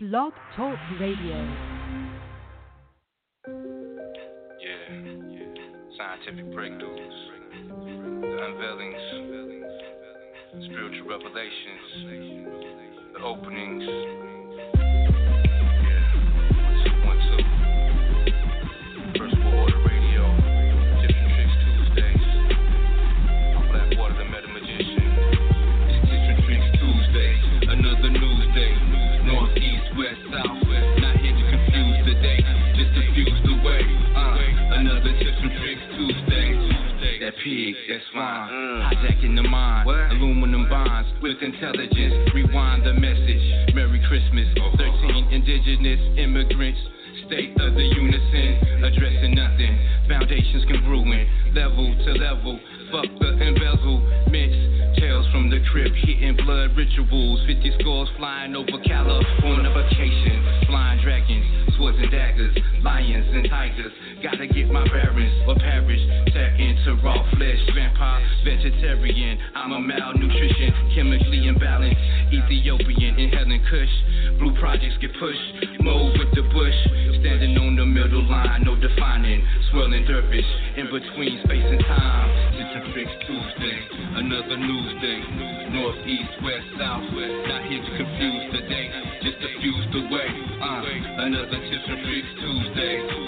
Blog Talk Radio. Yeah, yeah. scientific breakthroughs, unveilings, spiritual revelations, the openings. Pig, that's fine. Mm. Hijacking the mind, aluminum bonds with intelligence. Rewind the message. Merry Christmas. 13 indigenous immigrants. State of the unison, addressing nothing. Foundations congruent, level to level. Fuck the embezzlements. Tales from the crypt, hitting blood rituals. 50 scores flying over California vacation. Flying dragons, and daggers, lions and tigers. Gotta get my bearings or perish. Tap into raw flesh, vampire, vegetarian. I'm a malnutrition, chemically imbalanced. Ethiopian, in Helen kush. Blue projects get pushed. Move with the bush. Standing on the middle line, no defining. Swirling dervish in between space and time. It's a Tricks Tuesday, another news day. North, east, west, south. Not here to confuse the day, just to fuse the way. Uh, another Tips and Tricks Tuesday.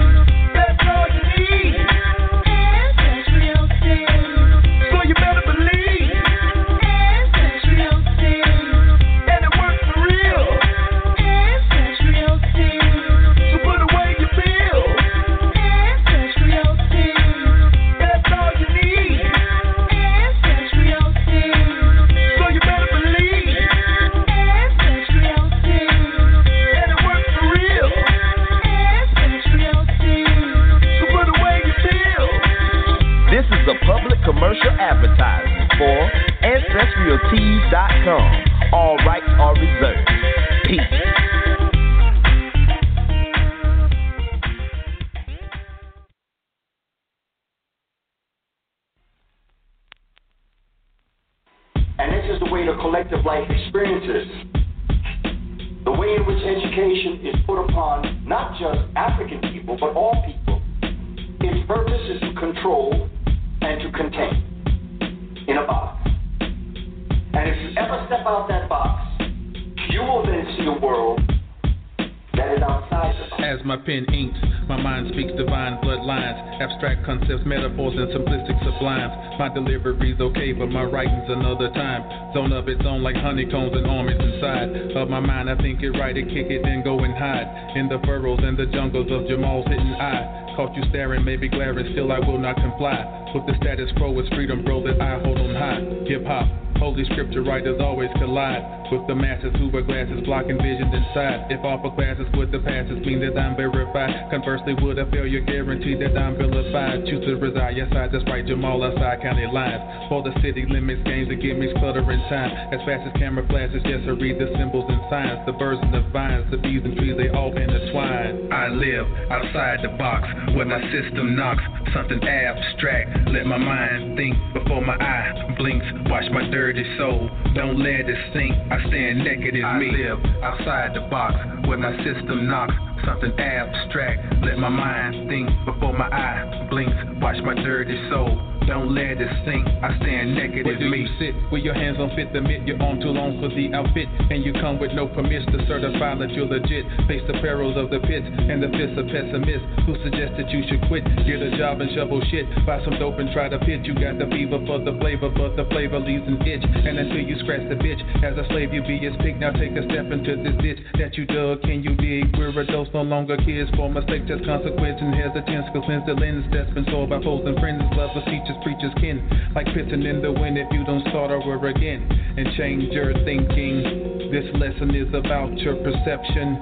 another time. Zone of its own like honeycombs and armies inside of my mind. I think it right to kick it, then go and hide in the furrows and the jungles of Jamal's hidden eye. Caught you staring, maybe glaring, still I will not comply. With the status quo is freedom, bro, that I hold on high. Hip hop. Holy scripture writers always collide with the masses who wear glasses blocking vision inside. If upper classes with the passes mean that I'm verified, conversely, would a failure guarantee that I'm vilified? Choose to reside, yes, I just Jamal outside county lines. For the city limits, games that give me cluttering time. As fast as camera flashes, yes, I read the symbols and signs. The birds and the vines, the bees and trees, they all intertwine. I live outside the box where my system knocks. Something abstract, let my mind think before my eye blinks. Watch my dirty soul, don't let it sink. I stand naked as me. I live outside the box where my system knocks. Something abstract. Let my mind think before my eye blinks. Watch my dirty soul don't let it sink. I stand naked Where as me. you sit with your hands on fit the mitt? Your arm too long for the outfit, and you come with no permits to certify that you're legit. Face the perils of the pits and the fists of pessimists who suggest that you should quit. Get a job and shovel shit. Buy some dope and try to pitch. You got the fever for the flavor, but the flavor leaves an itch. And until you scratch the bitch, as a slave you be his pig. Now take a step into this ditch that you dug. Can you dig? We're adults, no longer kids. For mistakes, just consequence and hesitance. Cause cleanse the lens that's been sold by foes and friends, lovers, teachers preachers, kin. Like pissing in the wind if you don't start over again and change your thinking. This lesson is about your perception.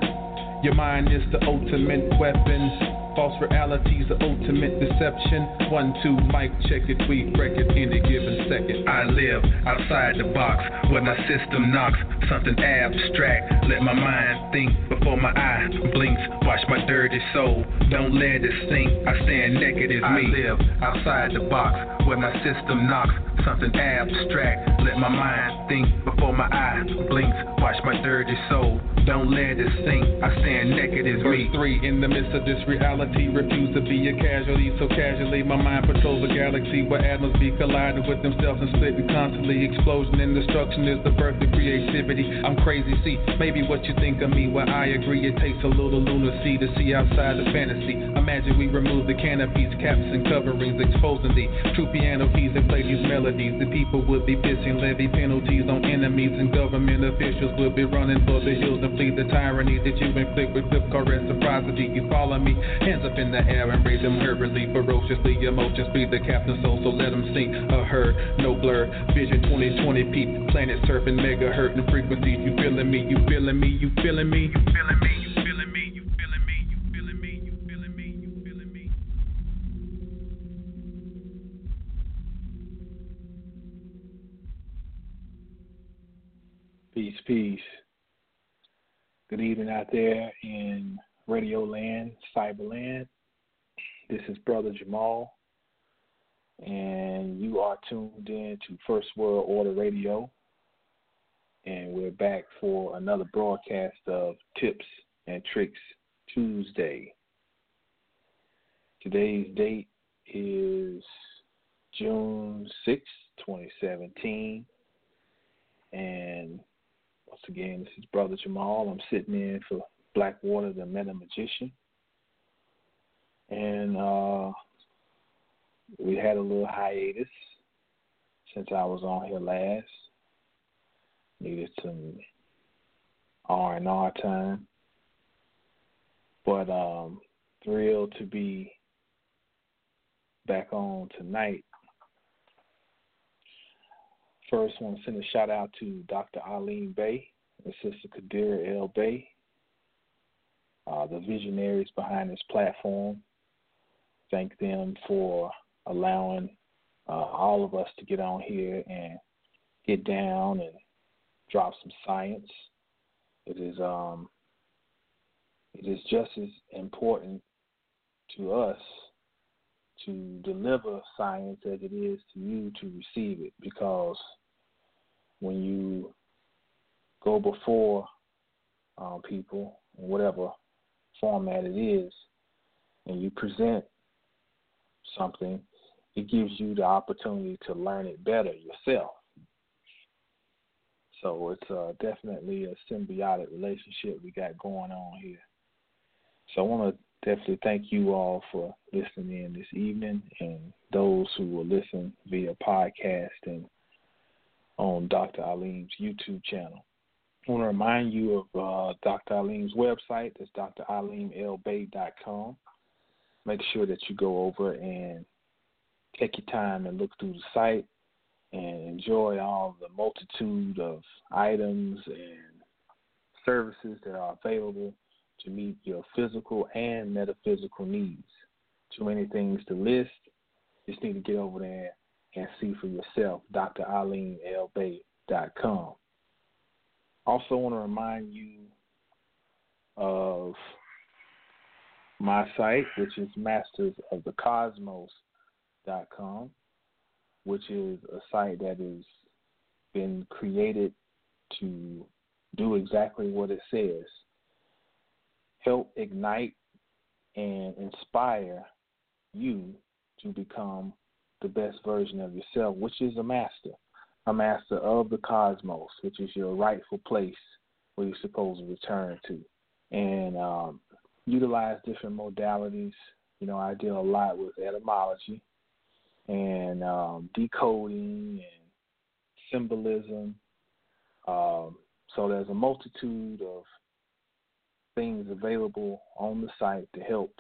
Your mind is the ultimate weapon. False reality's the ultimate deception. One, two, mic check it, we break it any given second. I live outside the box when my system knocks something abstract. Let my mind think before my eye blinks. Watch my dirty soul, don't let it sink. I stand naked as me. I live outside the box when my system knocks something abstract. Let my mind think before my eye blinks. Watch my dirty soul, don't let it sink. I stand naked as me. 3 In the midst of this reality, refuse to be a casualty. So casually, my mind patrols a galaxy where atoms be colliding with themselves and splitting constantly. Explosion and destruction is the birth of creativity. I'm crazy, see, maybe what you think of me. Well, I agree, it takes a little lunacy to see outside the fantasy. Imagine we remove the canopies, caps, and coverings, exposing the true piano keys and play these melodies. The people would be pissing, levy penalties on enemies, and government officials would be running for the hills and flee the tyranny that you inflict with flip car reciprocity. You follow me? Hands up in the air and raise them hurriedly, ferociously. Emotions be the captain soul, so let them sing. A herd, no blur. Vision 2020 peep, planet surfing, megahertz and frequencies. You feeling me? You feeling me? You feeling me? You feeling me? You feeling me? Peace, peace. Good evening out there in Radio Land, Cyberland. This is Brother Jamal, and you are tuned in to First World Order Radio. And we're back for another broadcast of Tips and Tricks Tuesday. Today's date is June sixth, 2017. And once again, this is Brother Jamal. I'm sitting in for Blackwater, the Meta Magician. And uh, we had a little hiatus since I was on here last. Needed some R and R time. But um thrilled to be back on tonight. First, I want to send a shout out to Dr. Alim Bay and Sister Kadira L. Bay, uh, the visionaries behind this platform. Thank them for allowing uh, all of us to get on here and get down and drop some science. It is um, it is just as important to us to deliver science as it is to you to receive it because when you go before um, people whatever format it is and you present something, it gives you the opportunity to learn it better yourself. So it's uh, definitely a symbiotic relationship we got going on here. So I want to definitely thank you all for listening in this evening and those who will listen via podcast and on Dr. Alim's YouTube channel. I want to remind you of uh, Dr. Alim's website. That's dralimlbay.com. Make sure that you go over and take your time and look through the site and enjoy all the multitude of items and services that are available to meet your physical and metaphysical needs. Too many things to list. Just need to get over there and see for yourself. DrAlimLBay.com. Also, want to remind you of my site, which is mastersofthecosmos.com, which is a site that has been created to do exactly what it says help ignite and inspire you to become the best version of yourself, which is a master, a master of the cosmos, which is your rightful place where you're supposed to return to. And um, utilize different modalities. You know, I deal a lot with etymology and um, decoding and symbolism. Um, so there's a multitude of things available on the site to help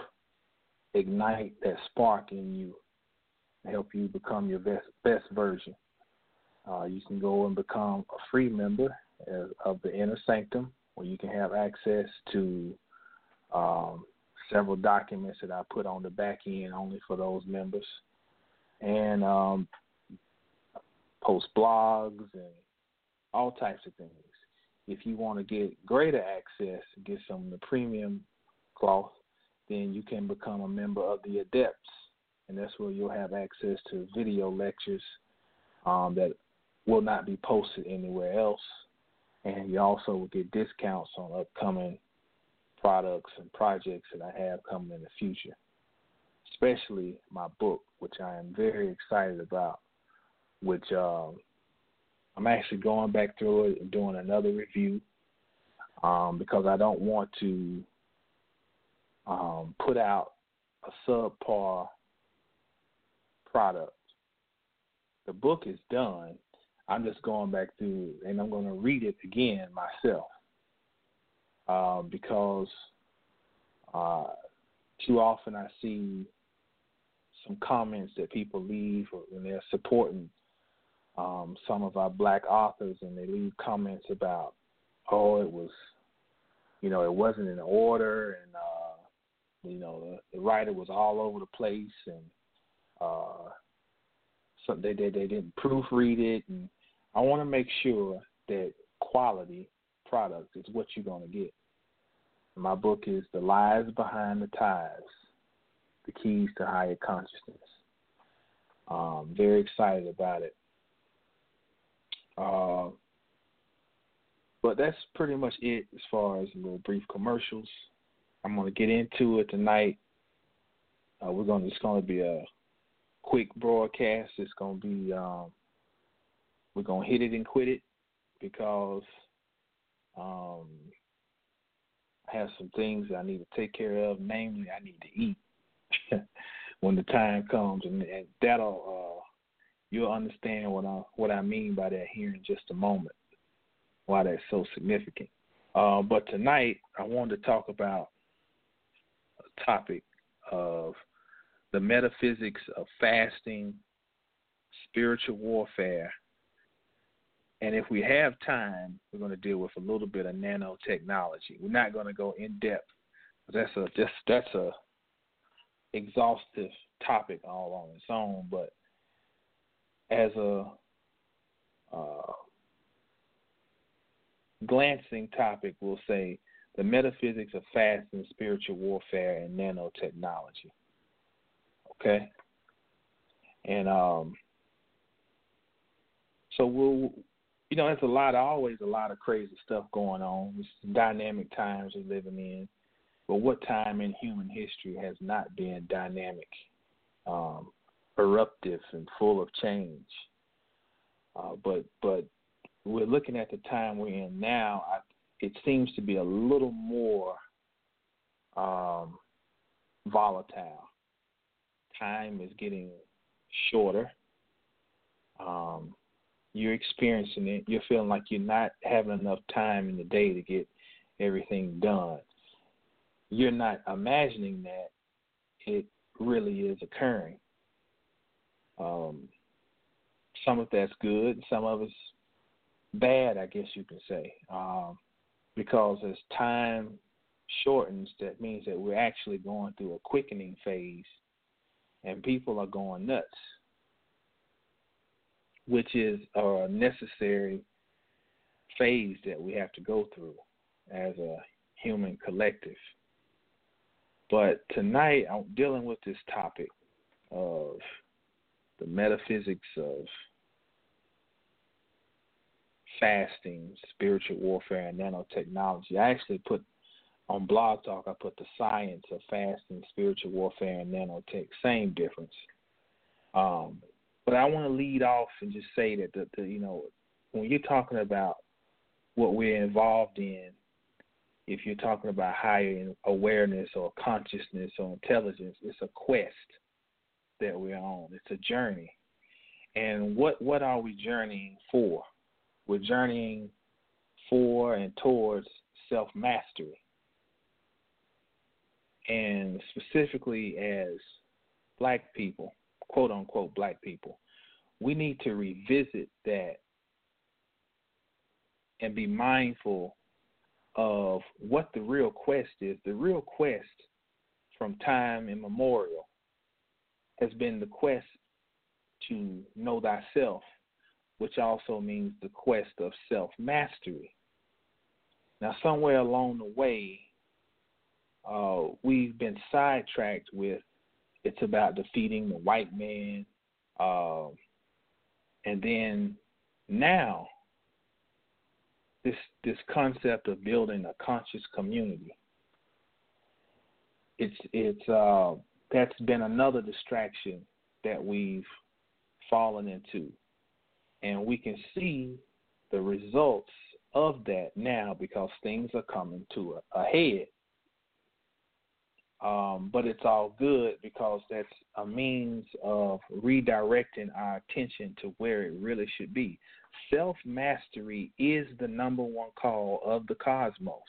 ignite that spark in you, help you become your best best version. Uh, you can go and become a free member of the Inner Sanctum, where you can have access to um, several documents that I put on the back end only for those members, and um, post blogs and all types of things. If you want to get greater access, get some of the premium cloth, then you can become a member of the Adepts, and that's where you'll have access to video lectures um, that will not be posted anywhere else, and you also will get discounts on upcoming products and projects that I have coming in the future, especially my book, which I am very excited about, which um, I'm actually going back through it and doing another review um, because I don't want to um, put out a subpar product. The book is done. I'm just going back through and I'm going to read it again myself uh, because uh, too often I see some comments that people leave when they're supporting um, some of our black authors, and they leave comments about, oh, it was, you know, it wasn't in order, and uh, you know, the, the writer was all over the place, and uh, so they they they didn't proofread it, and I want to make sure that quality product is what you're going to get. My book is The Lies Behind the Ties The Keys to Higher Consciousness. Um, very excited about it. Uh, but that's pretty much it as far as little brief commercials. I'm going to get into it tonight. Uh, we're going to, It's going to be a quick broadcast. It's to be. Um, we're to hit it and quit it because um, I have some things I need to take care of. Namely, I need to eat when the time comes, and, and that'll uh, you'll understand what I what I mean by that here in just a moment. Why that's so significant. Uh, but tonight, I wanted to talk about a topic of the metaphysics of fasting, spiritual warfare, and if we have time, we're going to deal with a little bit of nanotechnology. We're not going to go in depth. That's a just that's a exhaustive topic all on its own. But as a uh, glancing topic, we'll say the metaphysics of fasting, spiritual warfare, and nanotechnology. Okay, and um, so we'll you know, it's a lot, always a lot of crazy stuff going on. It's dynamic times we're living in. But what time in human history has not been dynamic, um, eruptive, and full of change? Uh, but but we're looking at the time we're in now. I, it seems to be a little more um, volatile. Time is getting shorter. Um, you're experiencing it, you're feeling like you're not having enough time in the day to get everything done. You're not imagining that it really is occurring. Um, some of that's good, some of it's bad, I guess you can say, um, because as time shortens, that means that we're actually going through a quickening phase, and people are going nuts which is a necessary phase that we have to go through as a human collective. But tonight I'm dealing with this topic of the metaphysics of fasting, spiritual warfare, and nanotechnology. I actually put on Blog Talk, I put the science of fasting, spiritual warfare, and nanotech. Same difference. Um, but I want to lead off and just say that the, the you know when you're talking about what we're involved in, if you're talking about higher awareness or consciousness or intelligence, it's a quest that we're on. It's a journey. And what what are we journeying for? We're journeying for and towards self mastery and specifically as black people, quote unquote black people, we need to revisit that and be mindful of what the real quest is. The real quest from time immemorial has been the quest to know thyself, which also means the quest of self mastery. Now, somewhere along the way, uh, we've been sidetracked with it's about defeating the white man, uh, and then now this this concept of building a conscious community. It's it's uh, that's been another distraction that we've fallen into, and we can see the results of that now because things are coming to a, a head. Um, but it's all good because that's a means of redirecting our attention to where it really should be. Self mastery is the number one call of the cosmos.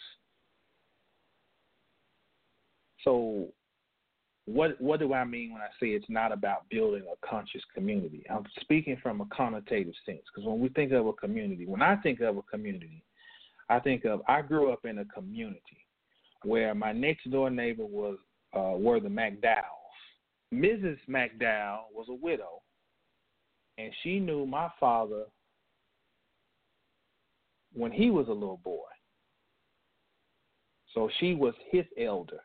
So, what what do I mean when I say it's not about building a conscious community? I'm speaking from a connotative sense because when we think of a community, when I think of a community, I think of I grew up in a community where my next door neighbor was uh, were the McDowells. Mrs. McDowell was a widow, and she knew my father when he was a little boy. So she was his elder.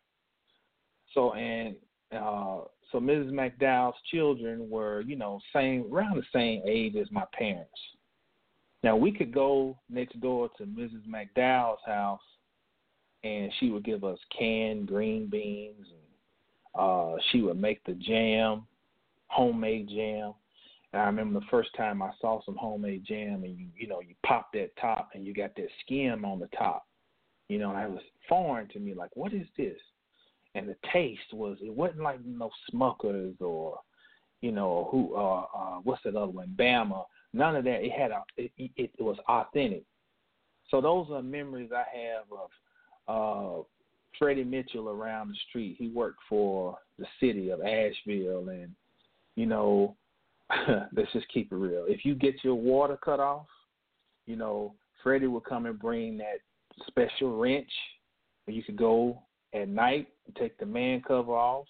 So and uh, so Mrs. McDowell's children were, you know, same around the same age as my parents. Now we could go next door to Mrs. McDowell's house and she would give us canned green beans and uh she would make the jam, homemade jam. And I remember the first time I saw some homemade jam and you you know, you pop that top and you got that skim on the top. You know, and it was foreign to me, like, what is this? And the taste was it wasn't like know Smuckers or you know who uh uh what's that other one, Bama. None of that. It had a it, it, it was authentic. So those are memories I have of uh, Freddie Mitchell around the street. He worked for the city of Asheville, and you know, let's just keep it real. If you get your water cut off, you know, Freddie will come and bring that special wrench where you could go at night and take the man cover off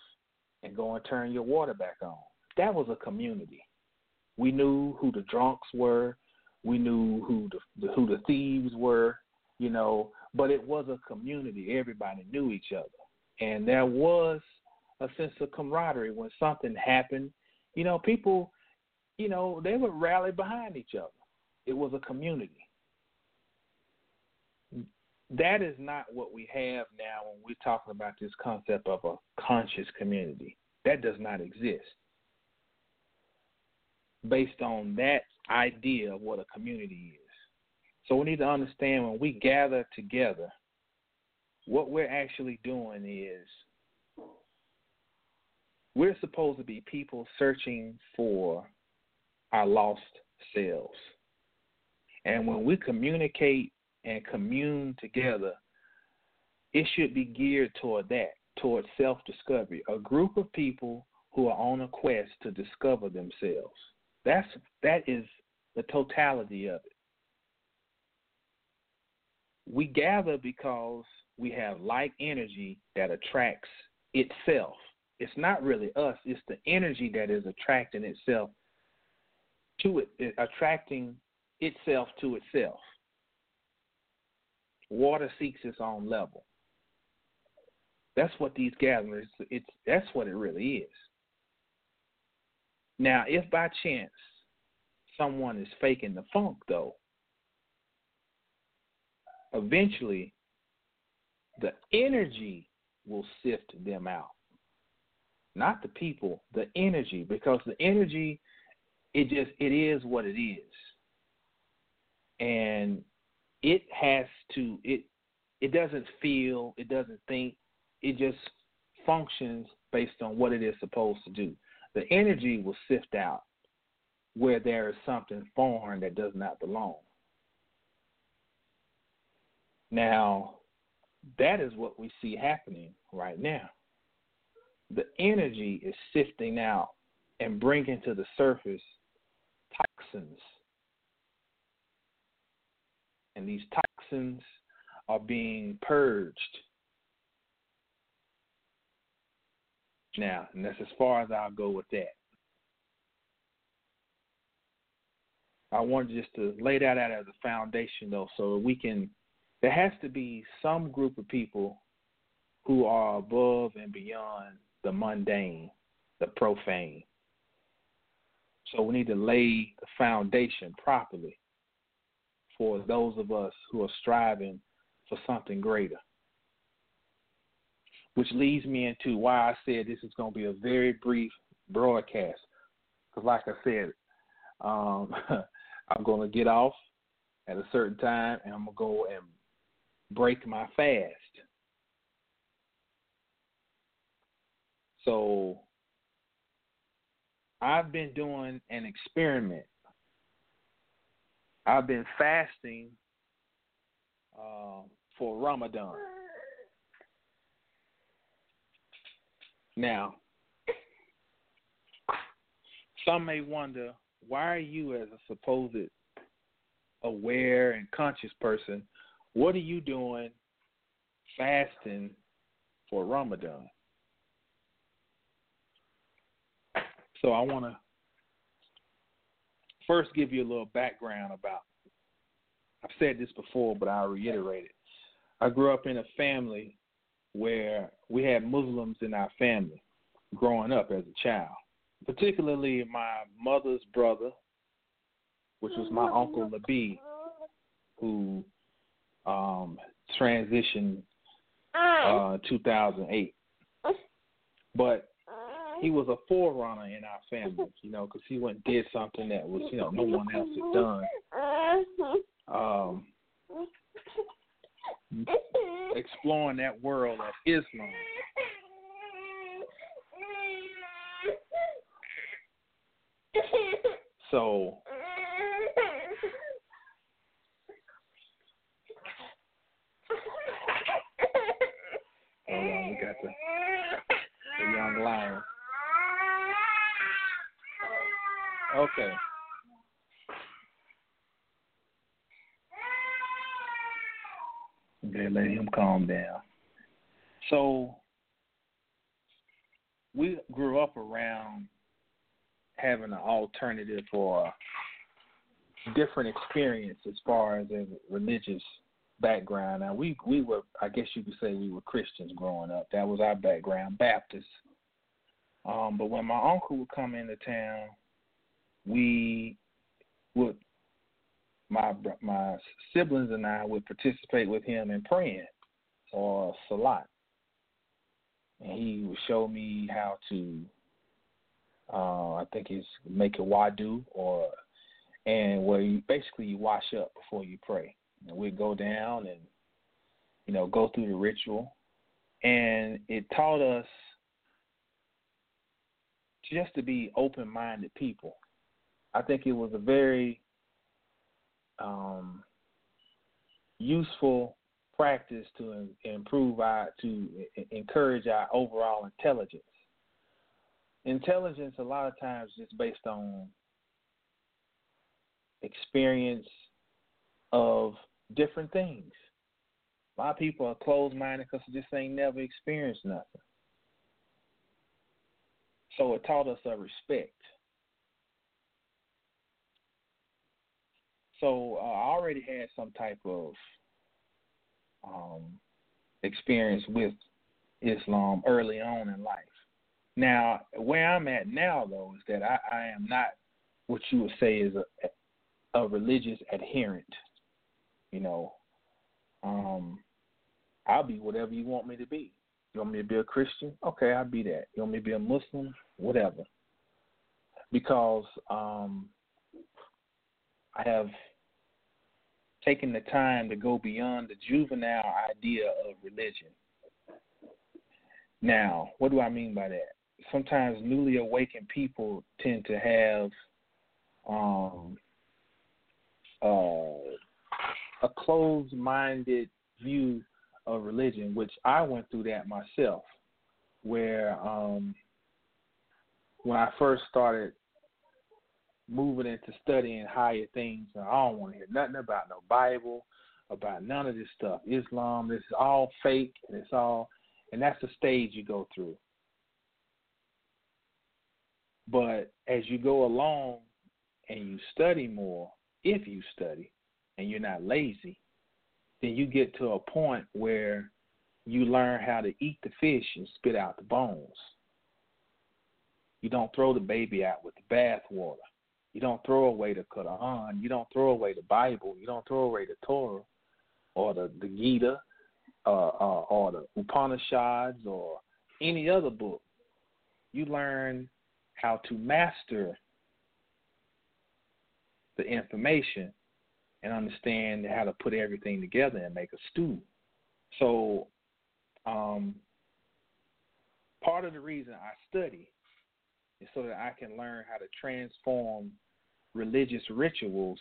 and go and turn your water back on. That was a community. We knew who the drunks were. We knew who the who the thieves were. You know, but it was a community. Everybody knew each other, and there was a sense of camaraderie when something happened. You know, people, you know, they would rally behind each other. It was a community. That is not what we have now when we're talking about this concept of a conscious community. That does not exist. Based on that idea of what a community is. So we need to understand when we gather together, what we're actually doing is we're supposed to be people searching for our lost selves. And when we communicate and commune together, it should be geared toward that, toward self discovery. A group of people who are on a quest to discover themselves. That's that is the totality of it we gather because we have like energy that attracts itself. It's not really us, it's the energy that is attracting itself to it, eh, attracting itself to itself. Water seeks its own level. That's what these gatherings it's that's what it really is. Now, if by chance someone is faking the funk though, eventually the energy will sift them out. Not the people, the energy, because the energy, it just it is what it is, and it has to it it doesn't feel, it doesn't think, it just functions based on what it is supposed to do. The energy will sift out where there is something foreign that does not belong. Now, that is what we see happening right now. The energy is sifting out and bringing to the surface toxins. And these toxins are being purged. Now, and that's as far as I'll go with that. I wanted just to lay that out as a foundation, though, so we can. There has to be some group of people who are above and beyond the mundane, the profane. So we need to lay the foundation properly for those of us who are striving for something greater. Which leads me into why I said this is going to be a very brief broadcast. Because, like I said, um, I'm going to get off at a certain time and I'm going to go and break my fast. So, I've been doing an experiment. I've been fasting uh, for Ramadan. Now, some may wonder why are you, as a supposed aware and conscious person, what are you doing fasting for Ramadan? So I want to first give you a little background about I've said this before, but I'll reiterate it. I grew up in a family where we had Muslims in our family growing up as a child, particularly my mother's brother, which was my uncle Labi, who um, transitioned uh, 2008. But he was a forerunner in our family, you know, because he went and did something that was, you know, no one else had done um, exploring that world of Islam. So hold on, we got the, the young lion. Okay. Okay, let him calm down. So we grew up around having an alternative or different experience as far as a religious background. Now we we were I guess you could say we were Christians growing up. That was our background, Baptist. Um, but when my uncle would come into town, we would my my siblings and I would participate with him in praying or salat, and he would show me how to. Uh, I think it's make a wudu or, and where you basically you wash up before you pray. And we'd go down and, you know, go through the ritual, and it taught us just to be open-minded people. I think it was a very um, useful practice to improve our to encourage our overall intelligence. Intelligence a lot of times is based on experience of different things. A lot of people are closed minded because they just ain't never experienced nothing. So it taught us a respect. So uh, I already had some type of um, experience with Islam early on in life. Now, where I'm at now, though, is that I, I am not what you would say is a, a religious adherent. You know, um, I'll be whatever you want me to be. You want me to be a Christian? Okay, I'll be that. You want me to be a Muslim? Whatever. Because um, I have taken the time to go beyond the juvenile idea of religion. Now, what do I mean by that? Sometimes newly awakened people tend to have um, uh, a closed minded view of religion, which I went through that myself, where um, when I first started moving into studying higher things, I don't want to hear nothing about no Bible, about none of this stuff. Islam, this is all fake, and it's all, and that's the stage you go through. But as you go along and you study more, if you study, and you're not lazy, then you get to a point where you learn how to eat the fish and spit out the bones. You don't throw the baby out with the bathwater. You don't throw away the Quran. You don't throw away the Bible. You don't throw away the Torah or the, the Gita uh, uh, or the Upanishads or any other book. You learn how to master the information and understand how to put everything together and make a stew. So, um, part of the reason I study is so that I can learn how to transform religious rituals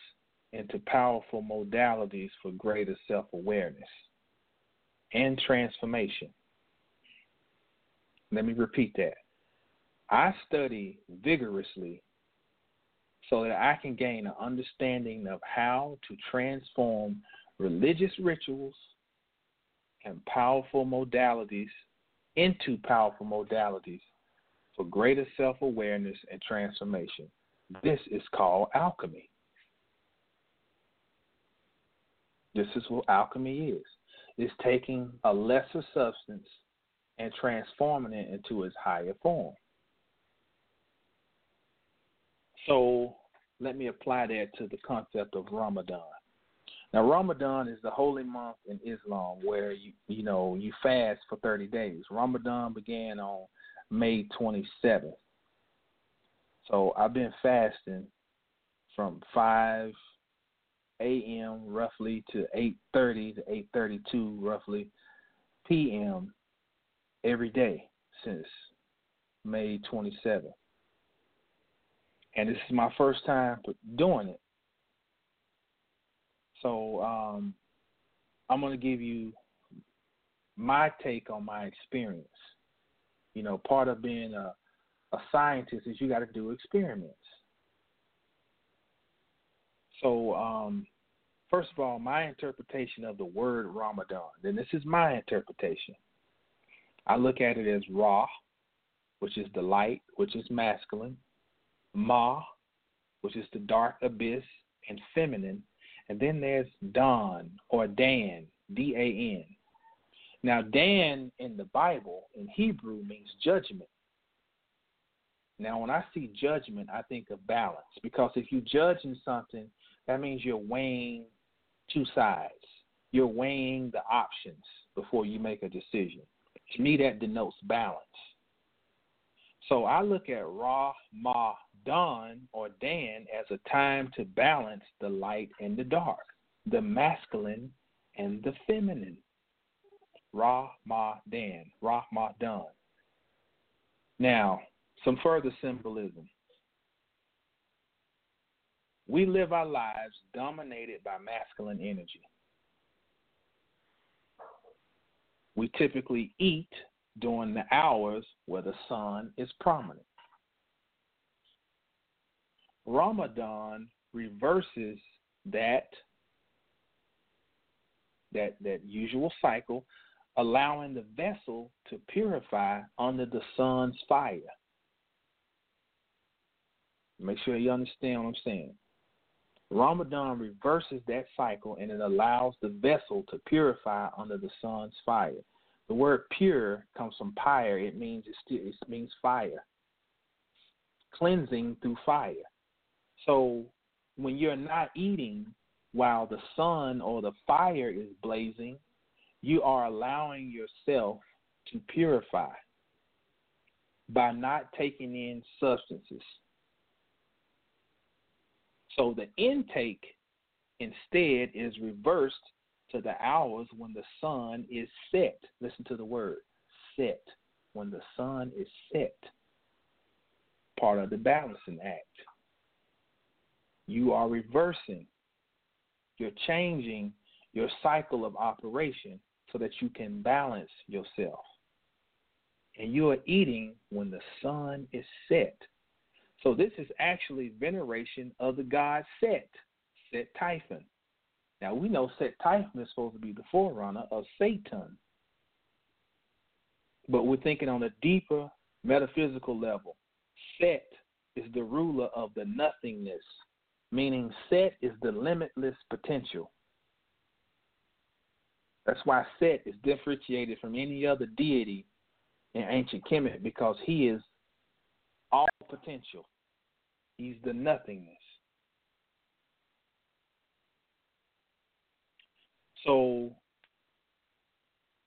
into powerful modalities for greater self awareness and transformation. Let me repeat that. I study vigorously so that I can gain an understanding of how to transform religious rituals and powerful modalities into powerful modalities for greater self awareness and transformation. This is called alchemy. This is what alchemy is. It's taking a lesser substance and transforming it into its higher form. So let me apply that to the concept of Ramadan. Now Ramadan is the holy month in Islam where you you know you fast for 30 days. Ramadan began on May 27th. So I've been fasting from 5 a.m. roughly to 8:30 to 8:32 roughly p.m. every day since May 27th and this is my first time doing it. So um, I'm going to give you my take on my experience. You know, part of being a, a scientist is you got to do experiments. So, um, first of all, my interpretation of the word Ramadan, and this is my interpretation. I look at it as Ra, which is the light, which is masculine, Ma, which is the dark abyss and feminine. And then there's Don or Dan, D A N. Now, Dan in the Bible, in Hebrew, means judgment. Now, when I see judgment, I think of balance because if you're judging something, that means you're weighing two sides. You're weighing the options before you make a decision. To me, that denotes balance. So I look at Ra, Ma, Don or Dan as a time to balance the light and the dark, the masculine and the feminine. Ra, Ma, Dan, Ra, Ma, Don. Now, some further symbolism. We live our lives dominated by masculine energy. We typically eat during the hours where the sun is prominent. Ramadan reverses that that that usual cycle, allowing the vessel to purify under the sun's fire. Make sure you understand what I'm saying. Ramadan reverses that cycle and it allows the vessel to purify under the sun's fire. The word pure comes from pyre. It means it, still, it means fire. Cleansing through fire. So when you're not eating while the sun or the fire is blazing, you are allowing yourself to purify by not taking in substances. So the intake instead is reversed to the hours when the sun is set. Listen to the word set. When the sun is set, part of the balancing act. You are reversing, you're changing your cycle of operation so that you can balance yourself. And you are eating when the sun is set. So this is actually veneration of the god Set, Set Typhon. Now we know Set Typhon is supposed to be the forerunner of Satan. But we're thinking on a deeper metaphysical level. Set is the ruler of the nothingness, meaning Set is the limitless potential. That's why Set is differentiated from any other deity in ancient Kemet because he is all potential. He's the nothingness. So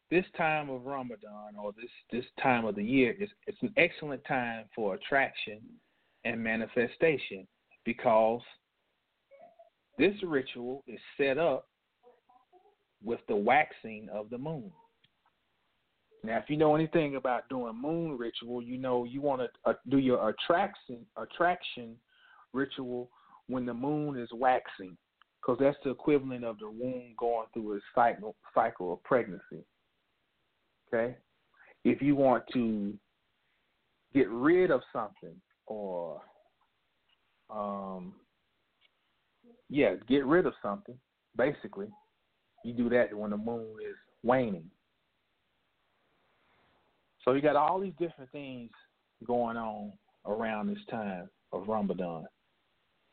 this time of Ramadan or this this time of the year is it's an excellent time for attraction and manifestation because this ritual is set up with the waxing of the moon. Now, if you know anything about doing moon ritual, you know you want to uh, do your attraction attraction ritual when the moon is waxing, because that's the equivalent of the womb going through a cycle cycle of pregnancy. Okay, if you want to get rid of something or um, yeah, get rid of something. Basically, you do that when the moon is waning. So you got all these different things going on around this time of Ramadan.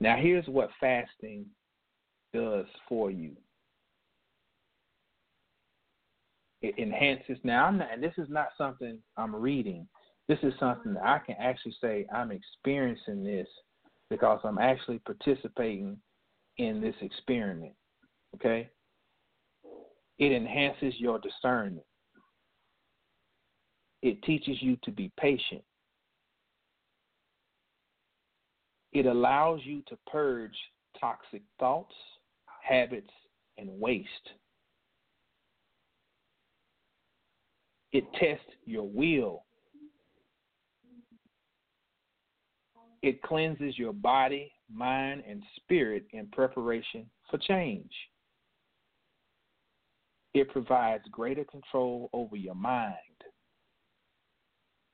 Now, here's what fasting does for you. It enhances. Now, I'm not, and this is not something I'm reading. This is something that I can actually say I'm experiencing this because I'm actually participating in this experiment. Okay? It enhances your discernment. It teaches you to be patient. It allows you to purge toxic thoughts, habits, and waste. It tests your will. It cleanses your body, mind, and spirit in preparation for change. It provides greater control over your mind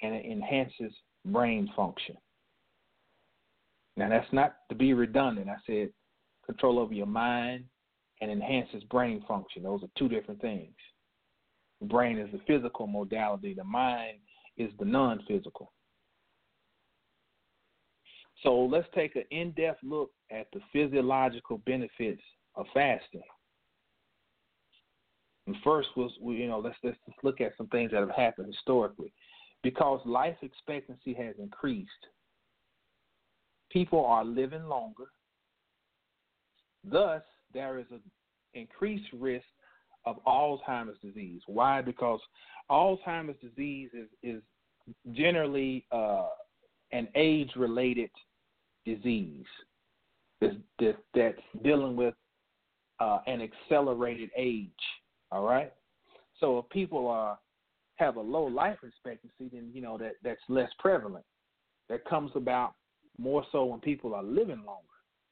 and it enhances brain function. Now, that's not to be redundant. I said control over your mind and enhances brain function. Those are two different things. The brain is the physical modality, the mind is the non physical. So let's take an in depth look at the physiological benefits of fasting. And first was you know let's let's just look at some things that have happened historically because life expectancy has increased. People are living longer. Thus, there is an increased risk of Alzheimer's disease. Why? Because Alzheimer's disease is, is generally uh, an age related disease that's, that's dealing with uh, an accelerated age. All right? So if people are have a low life expectancy, then you know that that's less prevalent. That comes about more so when people are living longer,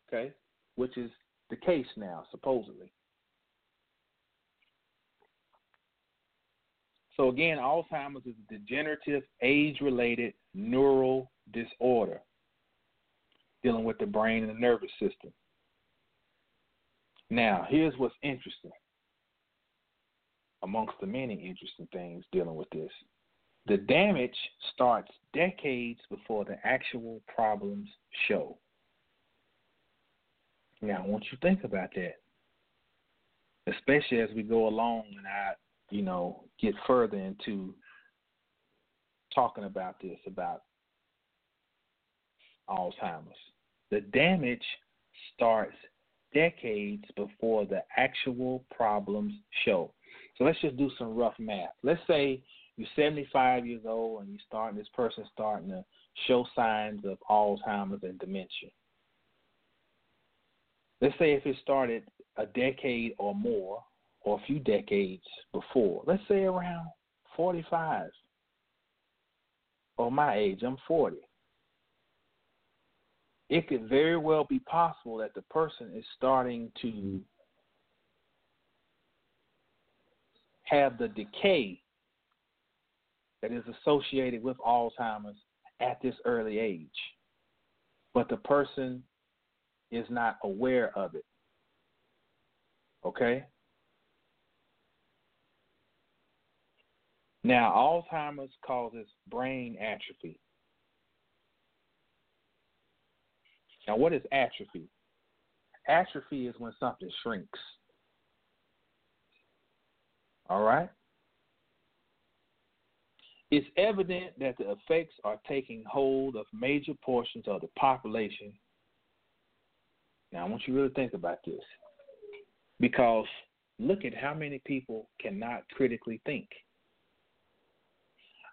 okay, which is the case now supposedly. So again, Alzheimer's is a degenerative, age-related neural disorder dealing with the brain and the nervous system. Now, here's what's interesting amongst the many interesting things dealing with this. The damage starts decades before the actual problems show. Now, I want you to think about that, especially as we go along and I, you know, get further into talking about this about Alzheimer's. The damage starts decades before the actual problems show. So let's just do some rough math. Let's say you're 75 years old and you start this person starting to show signs of Alzheimer's and dementia. Let's say if it started a decade or more, or a few decades before, let's say around 45 or my age, I'm 40. It could very well be possible that the person is starting to have the decay that is associated with Alzheimer's at this early age. But the person is not aware of it. Okay? Now, Alzheimer's causes brain atrophy. Now, what is atrophy? Atrophy is when something shrinks. All right? It's evident that the effects are taking hold of major portions of the population. Now, I want you to really think about this because look at how many people cannot critically think.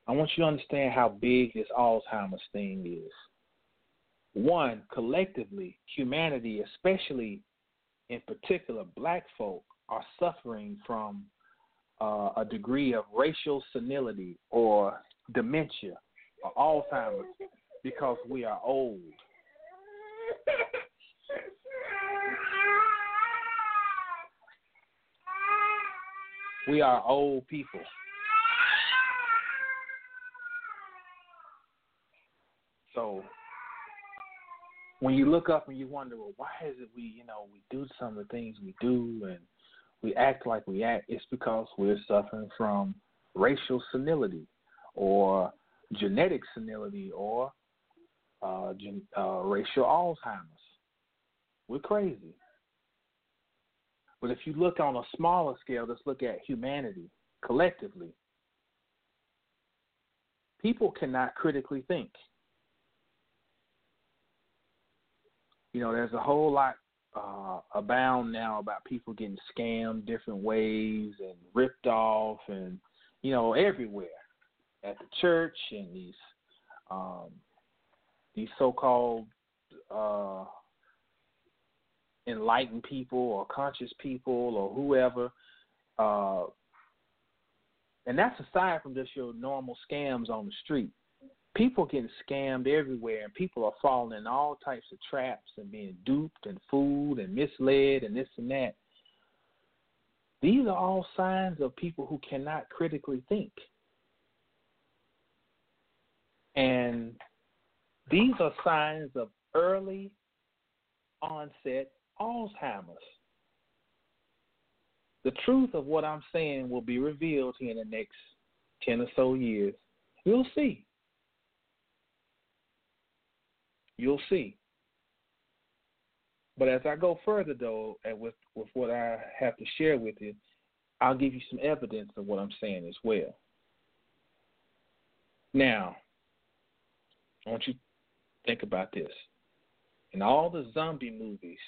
I want you to understand how big this Alzheimer's thing is. One, collectively, humanity, especially in particular black folk, are suffering from uh, a degree of racial senility or dementia or Alzheimer's because we are old. We are old people. So when you look up and you wonder, well, why is it we, you know, we do some of the things we do and we act like we act, it's because we're suffering from racial senility or genetic senility or uh, gen- uh, racial Alzheimer's. We're crazy. But if you look on a smaller scale, let's look at humanity collectively. People cannot critically think. You know, there's a whole lot uh, abound now about people getting scammed different ways and ripped off, and you know, everywhere at the church and these um, these so-called uh, enlightened people or conscious people or whoever. Uh, and that's aside from just your normal scams on the street people getting scammed everywhere and people are falling in all types of traps and being duped and fooled and misled and this and that. These are all signs of people who cannot critically think. And these are signs of early onset Alzheimer's. The truth of what I'm saying will be revealed here in the next 10 or so years. You'll see. You'll see. But as I go further, though, and with, with what I have to share with you, I'll give you some evidence of what I'm saying as well. Now, I want you to think about this. In all the zombie movies,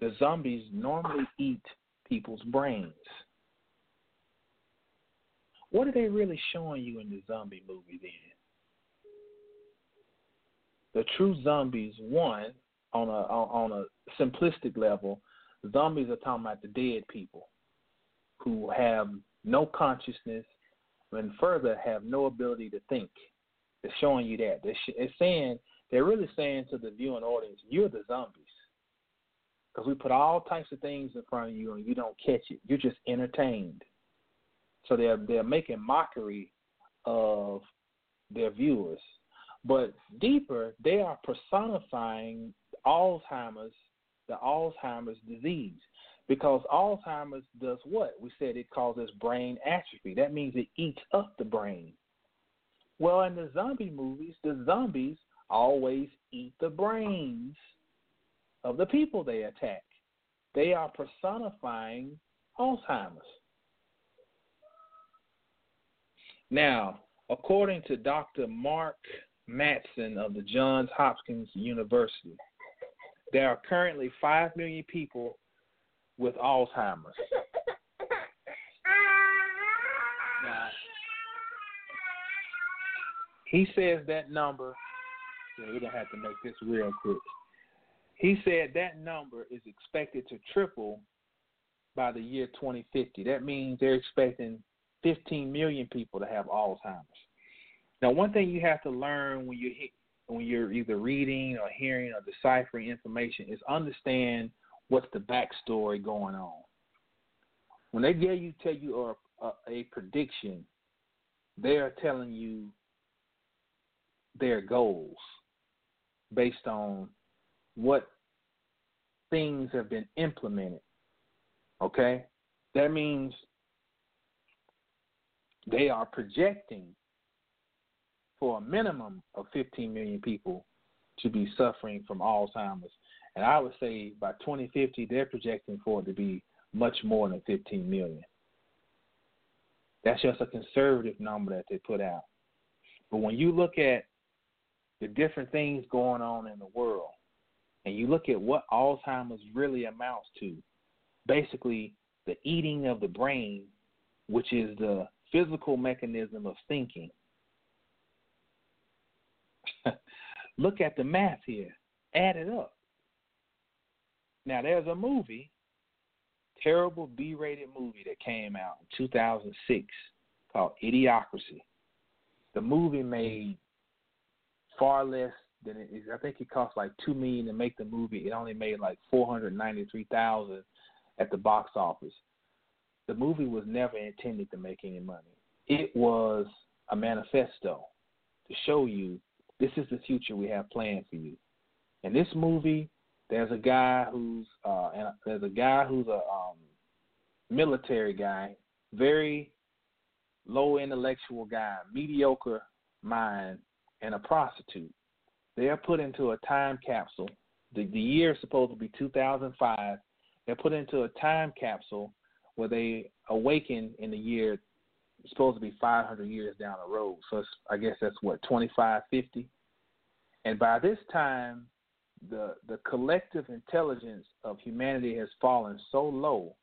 the zombies normally eat people's brains. What are they really showing you in the zombie movie then? The true zombies, one, on a on a simplistic level, zombies are talking about the dead people who have no consciousness and further have no ability to think. It's showing you that. It's saying they're really saying to the viewing audience, you're the zombies. Because we put all types of things in front of you and you don't catch it. You're just entertained. So they're they're making mockery of their viewers but deeper, they are personifying Alzheimer's, the Alzheimer's disease. Because Alzheimer's does what? We said it causes brain atrophy. That means it eats up the brain. Well, in the zombie movies, the zombies always eat the brains of the people they attack. They are personifying Alzheimer's. Now, according to Dr. Mark Mattson of the Johns Hopkins University. There are currently 5 million people with Alzheimer's. Now, he says that number. Yeah, we're gonna have to make this real quick. He said that number is expected to triple by the year 2050. That means they're expecting 15 million people to have Alzheimer's. Now, one thing you have to learn when you when you're either reading or hearing or deciphering information is understand what's the backstory going on. When they get you tell you a, a, a prediction, they are telling you their goals based on what things have been implemented. Okay? That means they are projecting for a minimum of 15 million people to be suffering from Alzheimer's. And I would say by 2050, they're projecting for it to be much more than 15 million. That's just a conservative number that they put out. But when you look at the different things going on in the world, and you look at what Alzheimer's really amounts to, basically the eating of the brain, which is the physical mechanism of thinking. Look at the math here. Add it up. Now there's a movie, terrible B-rated movie that came out in 2006 called Idiocracy. The movie made far less than it is. I think it cost like two million to make the movie. It only made like four hundred ninety-three thousand at the box office. The movie was never intended to make any money. It was a manifesto to show you this is the future we have planned for you. In this movie, there's a guy who's uh, and there's a guy who's a um, military guy, very low intellectual guy, mediocre mind, and a prostitute. They are put into a time capsule. The, the year is supposed to be 2005. They're put into a time capsule where they awaken in the year supposed to be 500 years down the road. So I guess that's what 25, 50. And by this time, the the collective intelligence of humanity has fallen so low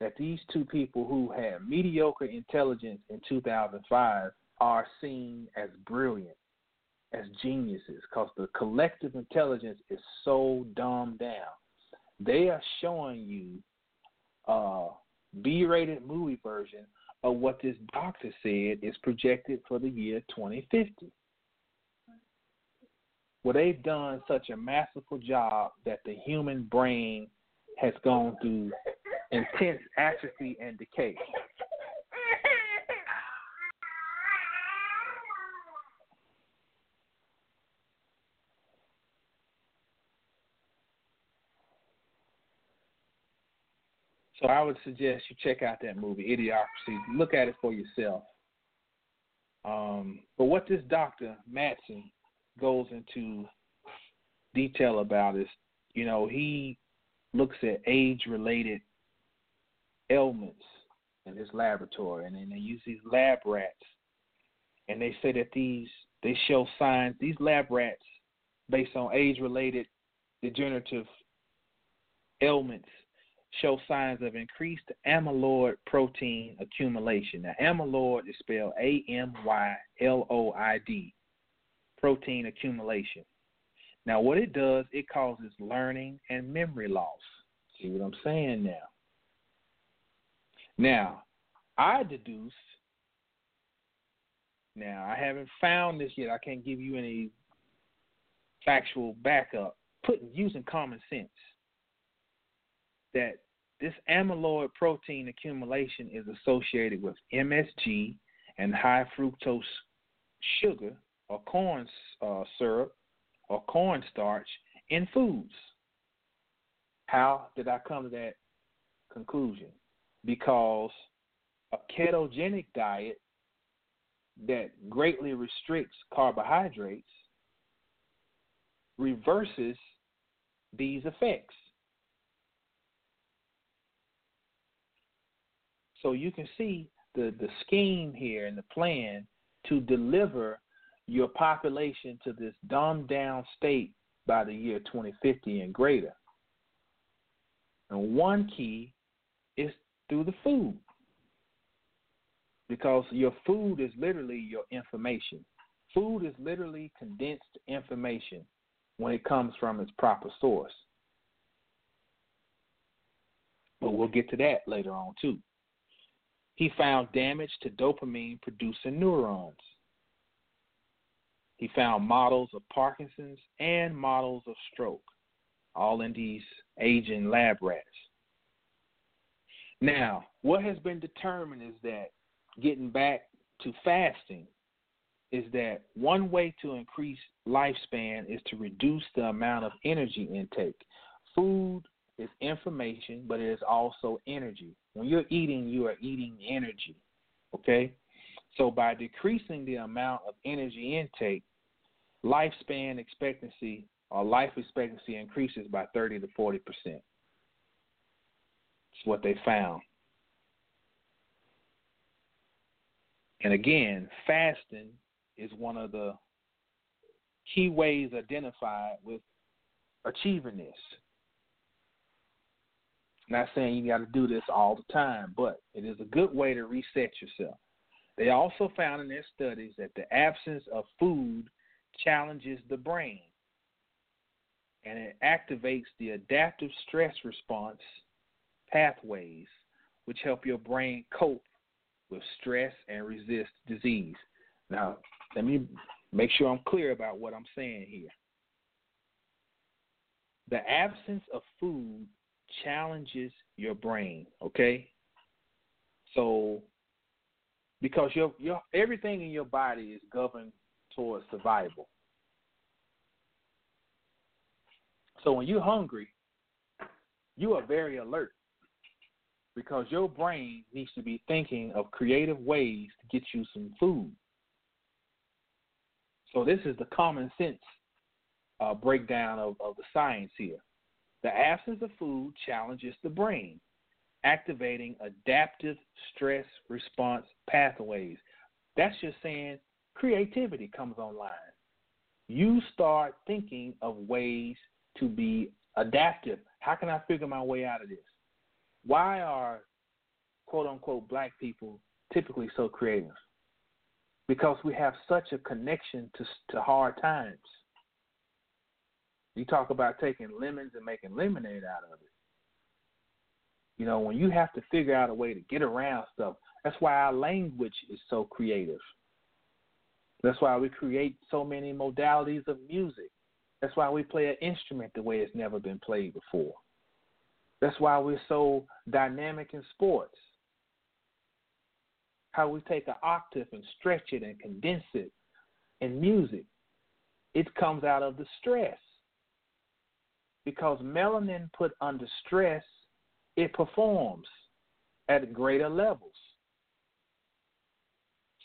that these two people who had mediocre intelligence in 2005 are seen as brilliant, as geniuses, because the collective intelligence is so dumbed down. They are showing you a B-rated movie version of what this doctor said is projected for the year 2050 well, they've done such a masterful job that the human brain has gone through intense atrophy and decay. So I would suggest you check out that movie, Idiocracy. Look at it for yourself. Um, but what this doctor Mattson goes into detail about is, you know, he looks at age-related ailments in his laboratory, and then they use these lab rats, and they say that these they show signs. These lab rats, based on age-related degenerative ailments, show signs of increased amyloid protein accumulation. Now, amyloid is spelled A M Y L O I D protein accumulation. Now, what it does, it causes learning and memory loss. See what I'm saying now? Now, I deduce, now I haven't found this yet, I can't give you any factual backup, putting using common sense, that this amyloid protein accumulation is associated with MSG and high fructose sugar or corn uh, syrup or cornstarch in foods. How did I come to that conclusion? Because a ketogenic diet that greatly restricts carbohydrates reverses these effects. So you can see the, the scheme here and the plan to deliver your population to this dumbed down state by the year 2050 and greater. And one key is through the food. Because your food is literally your information. Food is literally condensed information when it comes from its proper source. But we'll get to that later on, too. He found damage to dopamine producing neurons. He found models of Parkinson's and models of stroke, all in these aging lab rats. Now, what has been determined is that getting back to fasting is that one way to increase lifespan is to reduce the amount of energy intake. Food is information, but it is also energy. When you're eating, you are eating energy. Okay? So by decreasing the amount of energy intake, lifespan expectancy or life expectancy increases by 30 to 40 percent. It's what they found. And again, fasting is one of the key ways identified with achieving this. Not saying you got to do this all the time, but it is a good way to reset yourself. They also found in their studies that the absence of food challenges the brain and it activates the adaptive stress response pathways, which help your brain cope with stress and resist disease. Now, let me make sure I'm clear about what I'm saying here. The absence of food challenges your brain, okay? So because your your everything in your body is governed towards survival. So when you're hungry, you are very alert because your brain needs to be thinking of creative ways to get you some food. So this is the common sense uh, breakdown of, of the science here. The absence of food challenges the brain, activating adaptive stress response pathways. That's just saying creativity comes online. You start thinking of ways to be adaptive. How can I figure my way out of this? Why are quote unquote black people typically so creative? Because we have such a connection to to hard times. You talk about taking lemons and making lemonade out of it. You know, when you have to figure out a way to get around stuff, that's why our language is so creative. That's why we create so many modalities of music. That's why we play an instrument the way it's never been played before. That's why we're so dynamic in sports. How we take an octave and stretch it and condense it in music. It comes out of the stress. Because melanin put under stress, it performs at greater levels.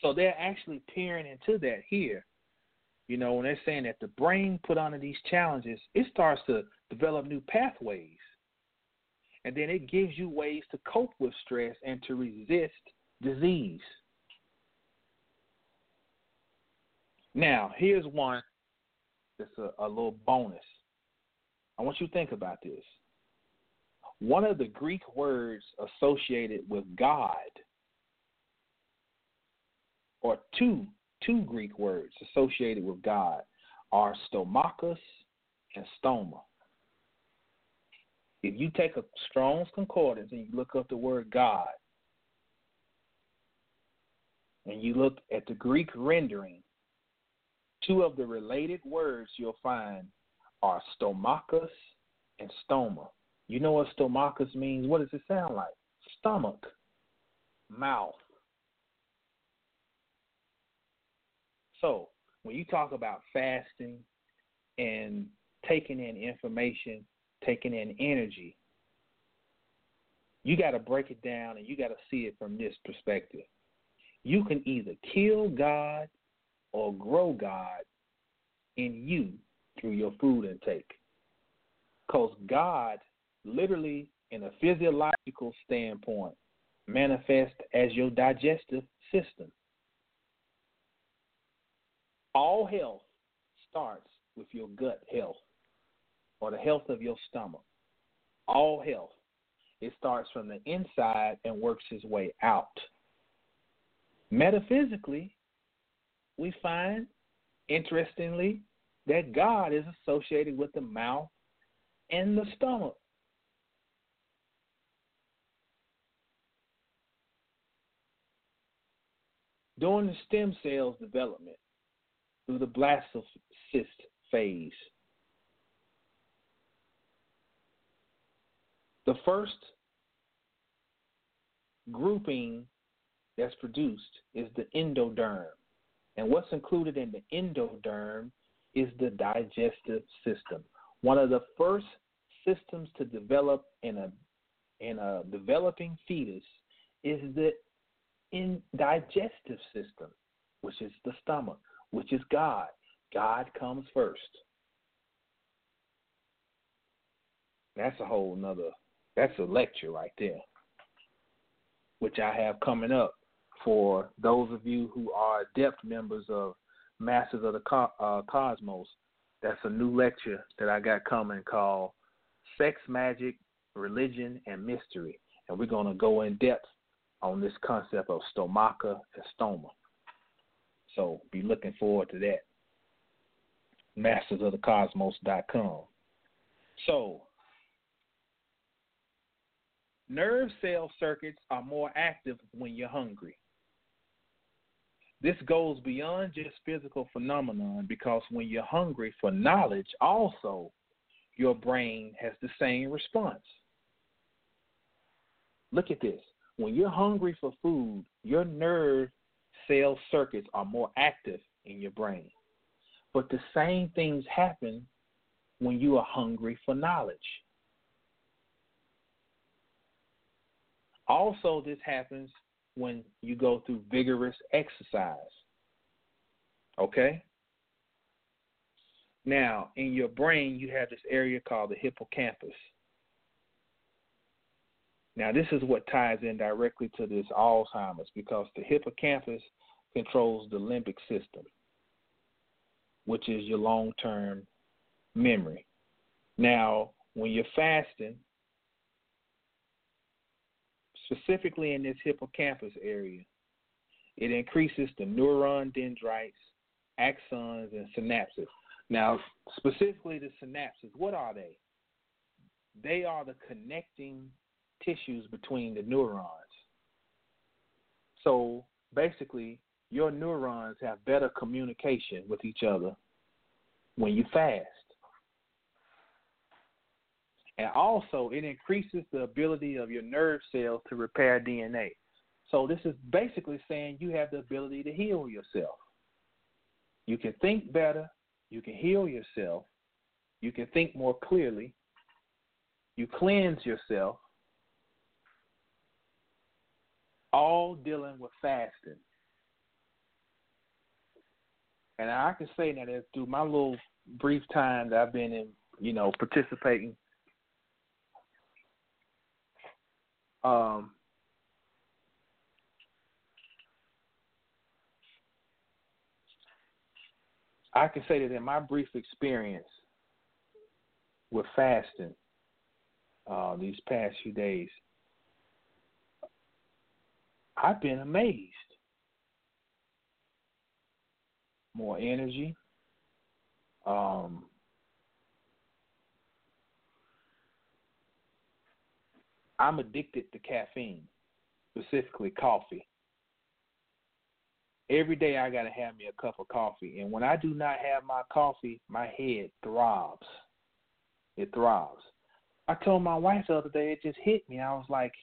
So they're actually peering into that here. You know, when they're saying that the brain put under these challenges, it starts to develop new pathways and then it gives you ways to cope with stress and to resist disease. Now, here's one that's a, a little bonus. I want you to think about this. One of the Greek words associated with God, or two two Greek words associated with God, are stomachus and stoma if you take a Strong's Concordance and you look up the word God, and you look at the Greek rendering, two of the related words you'll find are stomachus and stoma. You know what stomachus means? What does it sound like? Stomach, mouth. So, when you talk about fasting and taking in information, taking in energy, you got to break it down and you got to see it from this perspective. You can either kill God or grow God in you through your food intake. Because God, literally, in a physiological standpoint, manifests as your digestive system. All health starts with your gut health or the health of your stomach. All health. it starts from the inside and works its way out. Metaphysically, we find, interestingly, that God is associated with the mouth and the stomach. During the stem cells development, through the blastocyst phase, the first grouping that's produced is the endoderm. And what's included in the endoderm is the digestive system. One of the first systems to develop in a in a developing fetus is the in digestive system, which is the stomach, which is God. God comes first. That's a whole nother that's a lecture right there. Which I have coming up for those of you who are adept members of Masters of the Co- uh, Cosmos. That's a new lecture that I got coming called Sex, Magic, Religion, and Mystery. And we're going to go in depth on this concept of stomata and stoma. So be looking forward to that. Masters of the Mastersofthecosmos.com. So, nerve cell circuits are more active when you're hungry. This goes beyond just physical phenomenon because when you're hungry for knowledge, also your brain has the same response. Look at this. When you're hungry for food, your nerve cell circuits are more active in your brain. But the same things happen when you are hungry for knowledge. Also, this happens when you go through vigorous exercise. Okay? Now, in your brain, you have this area called the hippocampus. Now, this is what ties in directly to this Alzheimer's because the hippocampus controls the limbic system, which is your long term memory. Now, when you're fasting, specifically in this hippocampus area. It increases the neuron dendrites, axons, and synapses. Now, specifically the synapses, what are they? They are the connecting tissues between the neurons. So basically, your neurons have better communication with each other when you fast. And also, it increases the ability of your nerve cells to repair DNA. So, this is basically saying you have the ability to heal yourself. You can think better, you can heal yourself, you can think more clearly, you cleanse yourself, all dealing with fasting. And I can say that through my little brief time that I've been in, you know, participating um, I can say that in my brief experience with fasting uh, these past few days, I've been amazed. More energy. Um, I'm addicted to caffeine, specifically coffee. Every day I got to have me a cup of coffee. And when I do not have my coffee, my head throbs. It throbs. I told my wife the other day, it just hit me. I was like,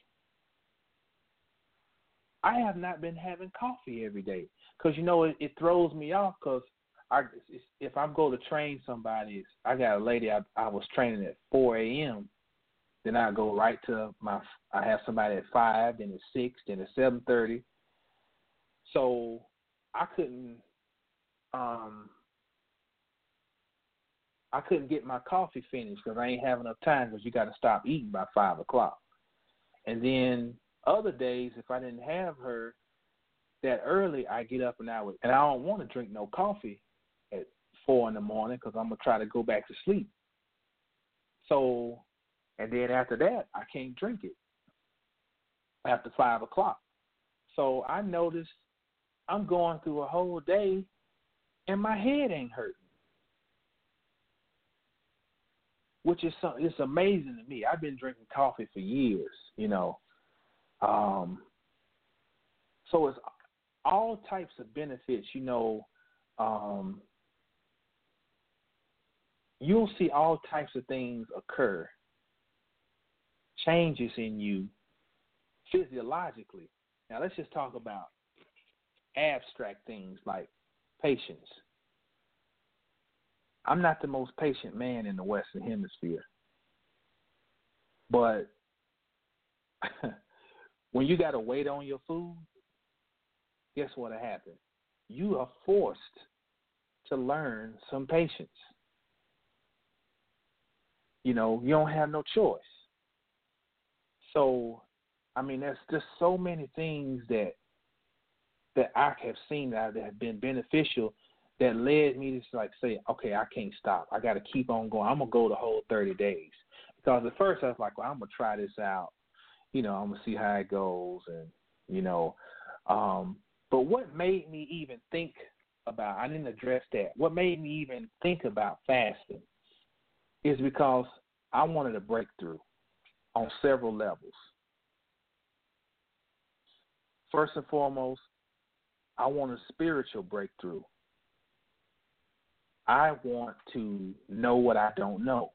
I have not been having coffee every day because you know it, it throws me off because if I'm going to train somebody, I got a lady I I was training at 4 a.m. Then I go right to my. I have somebody at five, then at six, then at seven thirty. So I couldn't. Um, I couldn't get my coffee finished because I ain't have enough time because you got to stop eating by five o'clock. And then other days, if I didn't have her that early, I get up and I would, and I don't want to drink no coffee at four in the morning because I'm gonna try to go back to sleep. So and then after that, I can't drink it. after five o'clock. So I noticed I'm going through a whole day and my head ain't hurting. Which is some, it's amazing to me. I've been drinking coffee for years, you know. Um, so it's all types of benefits, you know. Um, you'll see all types of things occur, changes in you physiologically. Now let's just talk about abstract things like patience. I'm not the most patient man in the Western Hemisphere. But when you got to wait on your food, guess what happened? You are forced to learn some patience. You know, you don't have no choice. So, I mean, there's just so many things that that I have seen that have been beneficial that led me to like say, okay, I can't stop. I got to keep on going. I'm gonna go the whole 30 days because at first I was like, well, I'm gonna try this out. You know, I'm gonna see how it goes, and you know, um, but what made me even think about? I didn't address that. What made me even think about fasting is because I wanted a breakthrough on several levels. First and foremost, I want a spiritual breakthrough. I want to know what I don't know.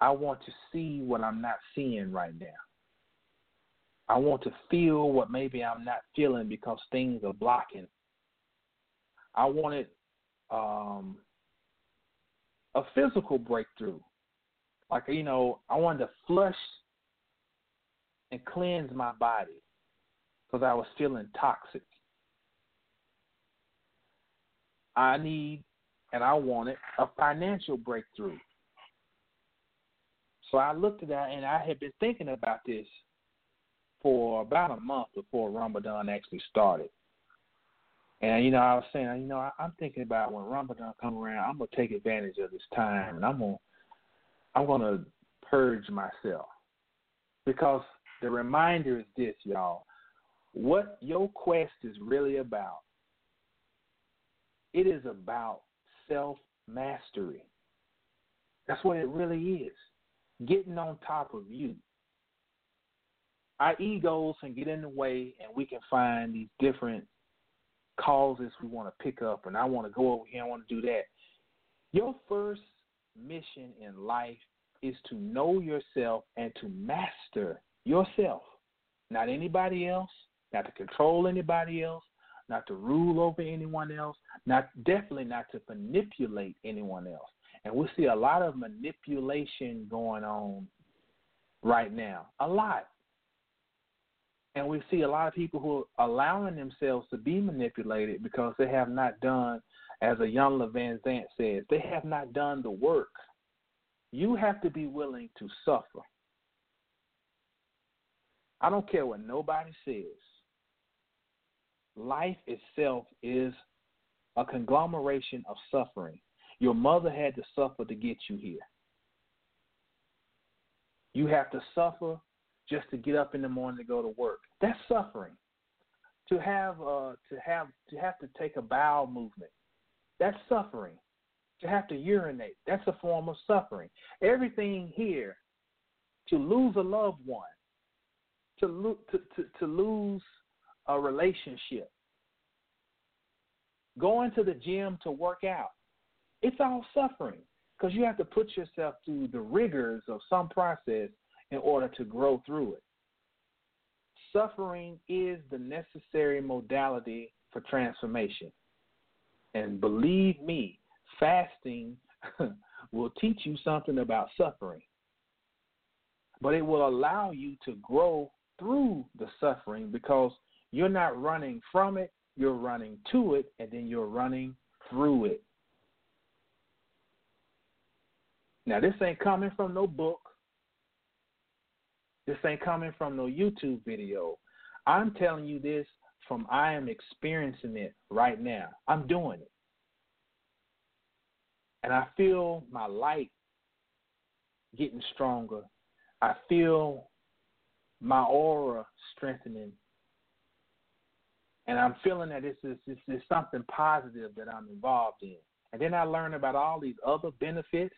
I want to see what I'm not seeing right now. I want to feel what maybe I'm not feeling because things are blocking. I wanted um, a physical breakthrough. Like, you know, I wanted to flush and cleanse my body because I was feeling toxic. I need and I wanted a financial breakthrough. So I looked at that and I had been thinking about this for about a month before Ramadan actually started. And you know, I was saying, you know, I, I'm thinking about when Ramadan come around, I'm gonna take advantage of this time, and I'm gonna, I'm gonna purge myself, because the reminder is this, y'all. What your quest is really about it is about self mastery. That's what it really is. Getting on top of you. Our egos can get in the way, and we can find these different causes we want to pick up, and I want to go over here, I want to do that. Your first mission in life is to know yourself and to master yourself, not anybody else, not to control anybody else, not to rule over anyone else, not definitely not to manipulate anyone else. And we see a lot of manipulation going on right now. A lot. And we see a lot of people who are allowing themselves to be manipulated because they have not done, as a young Zant says, they have not done the work. You have to be willing to suffer. I don't care what nobody says life itself is a conglomeration of suffering. Your mother had to suffer to get you here. You have to suffer just to get up in the morning to go to work. That's suffering. To have uh, to have to have to take a bowel movement. That's suffering. To have to urinate. That's a form of suffering. Everything here. To lose a loved one. To lo- to, to, to lose a relationship, going to the gym to work out, it's all suffering because you have to put yourself through the rigors of some process in order to grow through it. Suffering is the necessary modality for transformation. And believe me, fasting will teach you something about suffering. But it will allow you to grow through the suffering because you're not running from it, you're running to it, and then you're running through it. Now, this ain't coming from no book. This ain't coming from no YouTube video. I'm telling you this from I am experiencing it right now. I'm doing it. And I feel my light getting stronger. I feel my aura strengthening, and I'm feeling that this is something positive that I'm involved in. And then I learn about all these other benefits,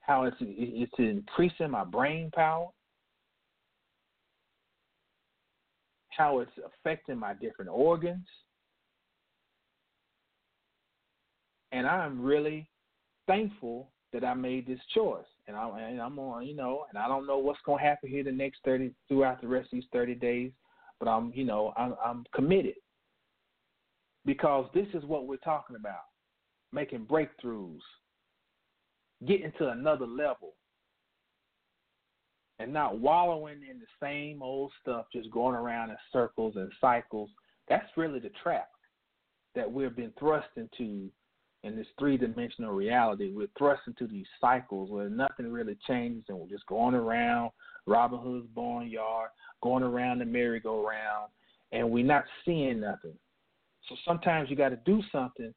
how it's it's increasing my brain power, how it's affecting my different organs. And I'm really thankful that I made this choice. And, I, and I'm on, you know, and I don't know what's going to happen here the next 30, throughout the rest of these 30 days, but I'm, you know, I'm, I'm committed because this is what we're talking about making breakthroughs, getting to another level, and not wallowing in the same old stuff, just going around in circles and cycles. That's really the trap that we've been thrust into in this three dimensional reality. We're thrust into these cycles where nothing really changes and we're just going around Robin Hood's barnyard, going around the merry-go-round, and we're not seeing nothing. So sometimes you got to do something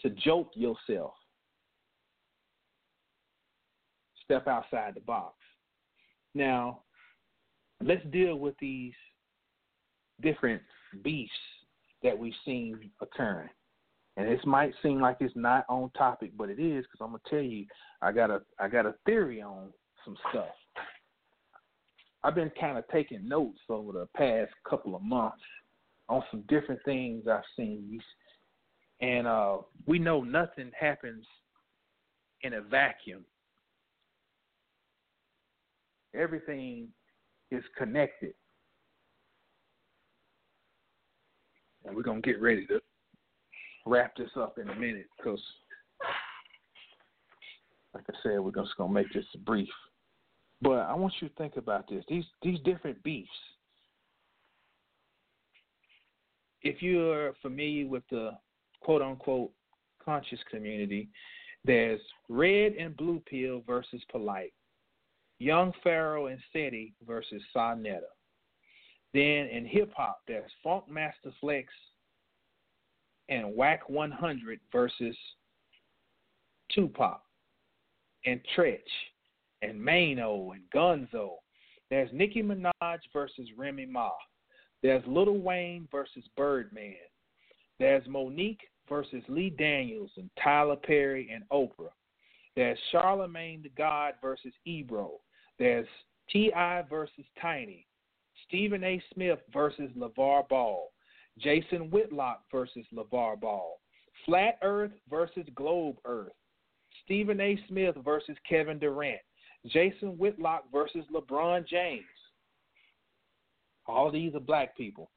to jolt yourself. Step outside the box. Now, let's deal with these different beefs that we've seen occurring. And this might seem like it's not on topic, but it is because I'm gonna tell you, I got a I got a theory on some stuff. I've been kind of taking notes over the past couple of months on some different things I've seen, and uh, we know nothing happens in a vacuum. Everything is connected. And we're going to get ready to wrap this up in a minute because, like I said, we're just going to make this brief. But I want you to think about this. These these different beefs. If you're familiar with the quote unquote conscious community, there's red and blue pill versus polite. Young Pharaoh and Seti versus Sonetta. Then in hip hop, there's Funkmaster Flex and Wack 100 versus Tupac and Treach and Mano and Gunzo. There's Nicki Minaj versus Remy Ma. There's Lil Wayne versus Birdman. There's Mo'Nique versus Lee Daniels and Tyler Perry and Oprah. There's Charlamagne tha God versus Ebro. There's T.I. versus Tiny, Stephen A. Smith versus LaVar Ball, Jason Whitlock versus LaVar Ball, Flat Earth versus Globe Earth, Stephen A. Smith versus Kevin Durant, Jason Whitlock versus LeBron James. All these are black people.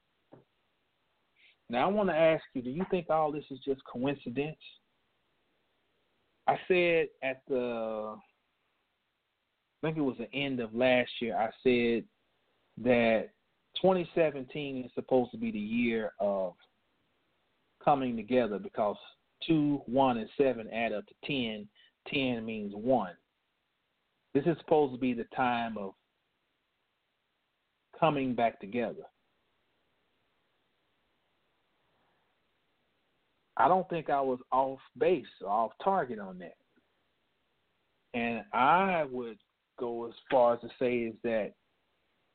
Now I want to ask you, do you think all this is just coincidence? I said at the I think it was the end of last year, I said that 2017 is supposed to be the year of coming together because 2, 1, and 7 add up to 10. 10 means 1. This is supposed to be the time of coming back together. I don't think I was off base, off target on that. And I would go as far as to say is that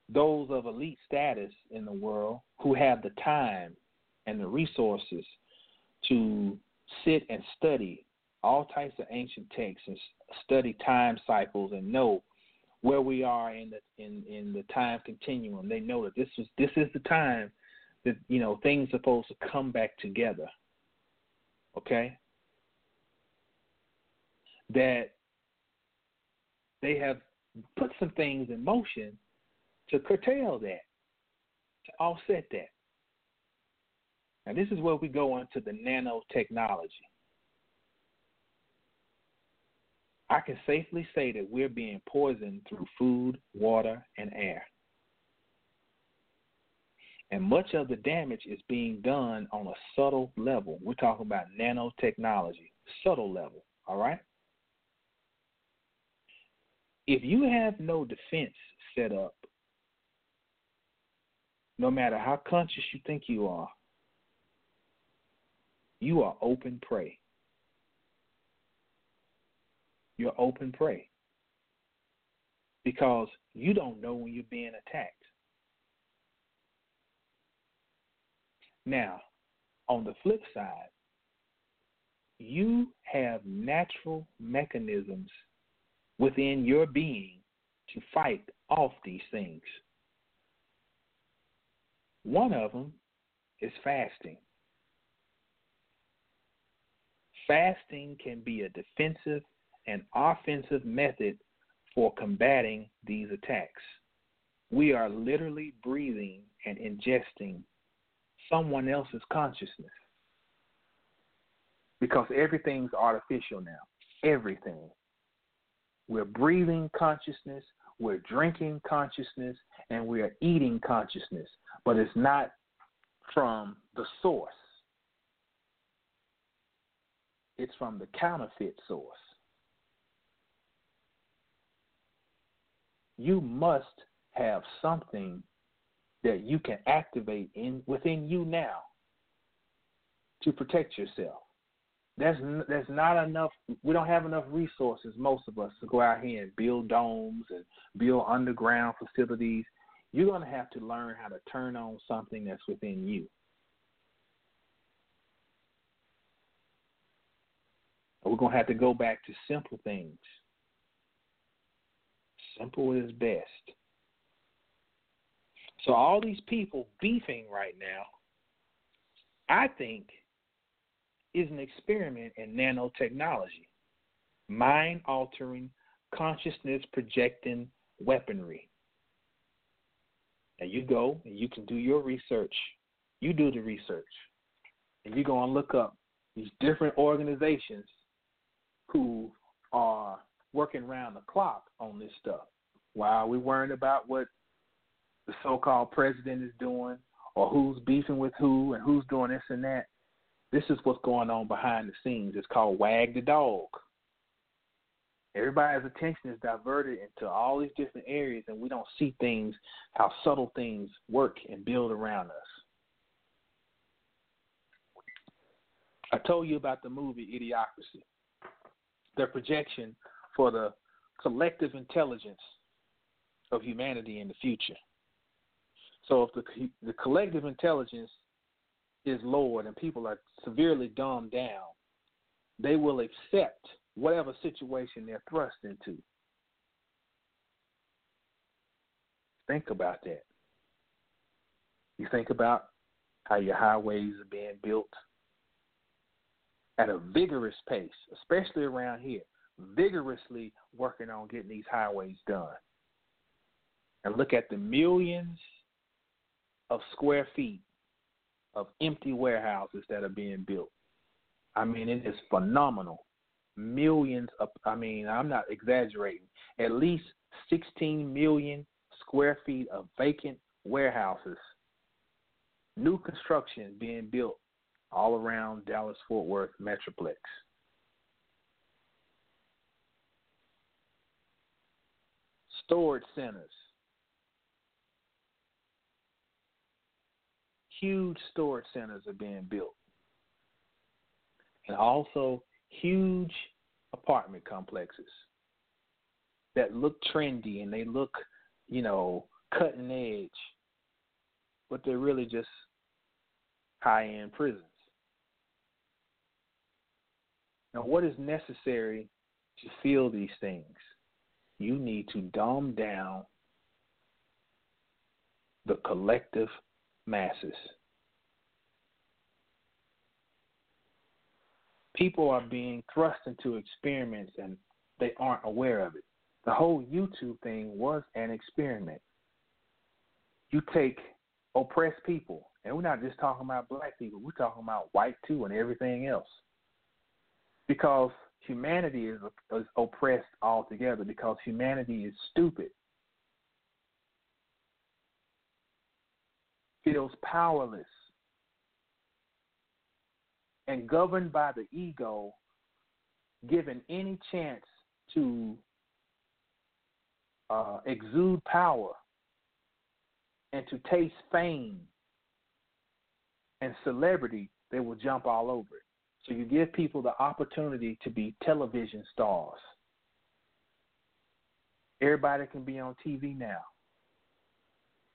those of elite status in the world who have the time and the resources to sit and study all types of ancient texts and study time cycles and know where we are in the in, in the time continuum. They know that this is this is the time that you know things are supposed to come back together. Okay? That they have put some things in motion to curtail that, to offset that. Now, this is where we go into the nanotechnology. I can safely say that we're being poisoned through food, water, and air. And much of the damage is being done on a subtle level. We're talking about nanotechnology, subtle level, all right? if you have no defense set up, no matter how conscious you think you are, you are open prey. You're open prey because you don't know when you're being attacked. Now, on the flip side, you have natural mechanisms within your being to fight off these things. One of them is fasting. Fasting can be a defensive and offensive method for combating these attacks. We are literally breathing and ingesting someone else's consciousness because everything's artificial now. Everything. We're breathing consciousness, we're drinking consciousness, and we're eating consciousness, but it's not from the source. It's from the counterfeit source. You must have something that you can activate in within you now to protect yourself. There's there's not enough. We don't have enough resources, most of us, to go out here and build domes and build underground facilities. You're going to have to learn how to turn on something that's within you. We're going to have to go back to simple things. Simple is best. So all these people beefing right now, I think, is an experiment in nanotechnology, mind altering, consciousness projecting weaponry. And you go and you can do your research. You do the research. And you go and look up these different organizations who are working around the clock on this stuff. While we worrying about what the so-called president is doing, or who's beefing with who, and who's doing this and that. This is what's going on behind the scenes. It's called wag the dog. Everybody's attention is diverted into all these different areas, and we don't see things, how subtle things work and build around us. I told you about the movie Idiocracy, the projection for the collective intelligence of humanity in the future. So if the the collective intelligence is lowered and people are severely dumbed down, they will accept whatever situation they're thrust into. Think about that. You think about how your highways are being built at a vigorous pace, especially around here, vigorously working on getting these highways done. And look at the millions of square feet of empty warehouses that are being built. I mean, it is phenomenal. Millions of, I mean, I'm not exaggerating, at least 16 million square feet of vacant warehouses. New construction being built all around Dallas Fort Worth Metroplex. Storage centers huge storage centers are being built. And also huge apartment complexes that look trendy and they look, you know, cutting edge, but they're really just high end prisons. Now, what is necessary to feel these things? You need to dumb down the collective masses. People are being thrust into experiments and they aren't aware of it. The whole YouTube thing was an experiment. You take oppressed people, and we're not just talking about black people, we're talking about white too and everything else. Because humanity is, is oppressed altogether because humanity is stupid. Feels powerless and governed by the ego, given any chance to uh, exude power and to taste fame and celebrity, they will jump all over it. So you give people the opportunity to be television stars. Everybody can be on TV now.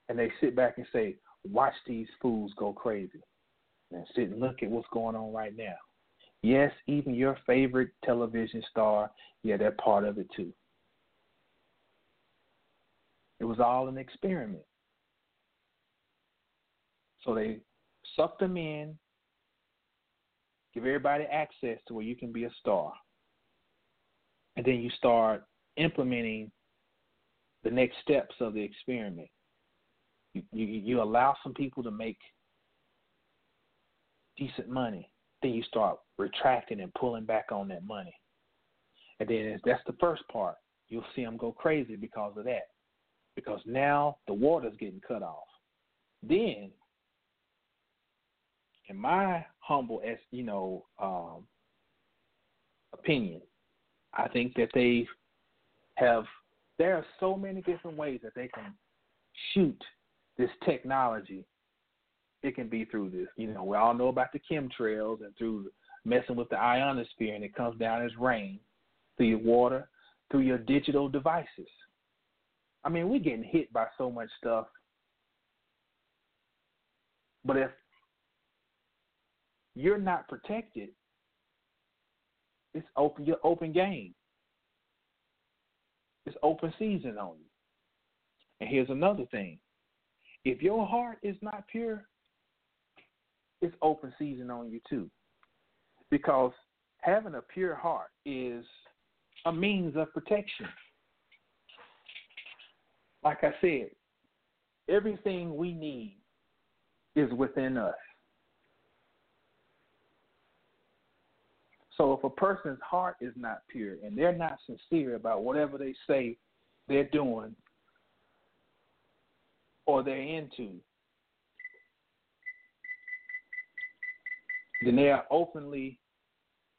And they sit back and say, watch these fools go crazy. and sit and look at what's going on right now. Yes, even your favorite television star, yeah, they're part of it too. It was all an experiment. So they suck them in, give everybody access to where you can be a star. And then you start implementing the next steps of the experiment. You, you, you allow some people to make decent money. Then you start retracting and pulling back on that money. And then that's the first part. You'll see them go crazy because of that. Because now the water's getting cut off. Then in my humble, as you know, um, opinion, I think that they have. There are so many different ways that they can shoot this technology. It can be through this. You know, we all know about the chemtrails and through messing with the ionosphere, and it comes down as rain through your water, through your digital devices. I mean, we're getting hit by so much stuff. But if you're not protected, it's open your open game. It's open season on you. And here's another thing. If your heart is not pure, it's open season on you too. Because having a pure heart is a means of protection. Like I said, everything we need is within us. So if a person's heart is not pure and they're not sincere about whatever they say they're doing or they're into, then they are openly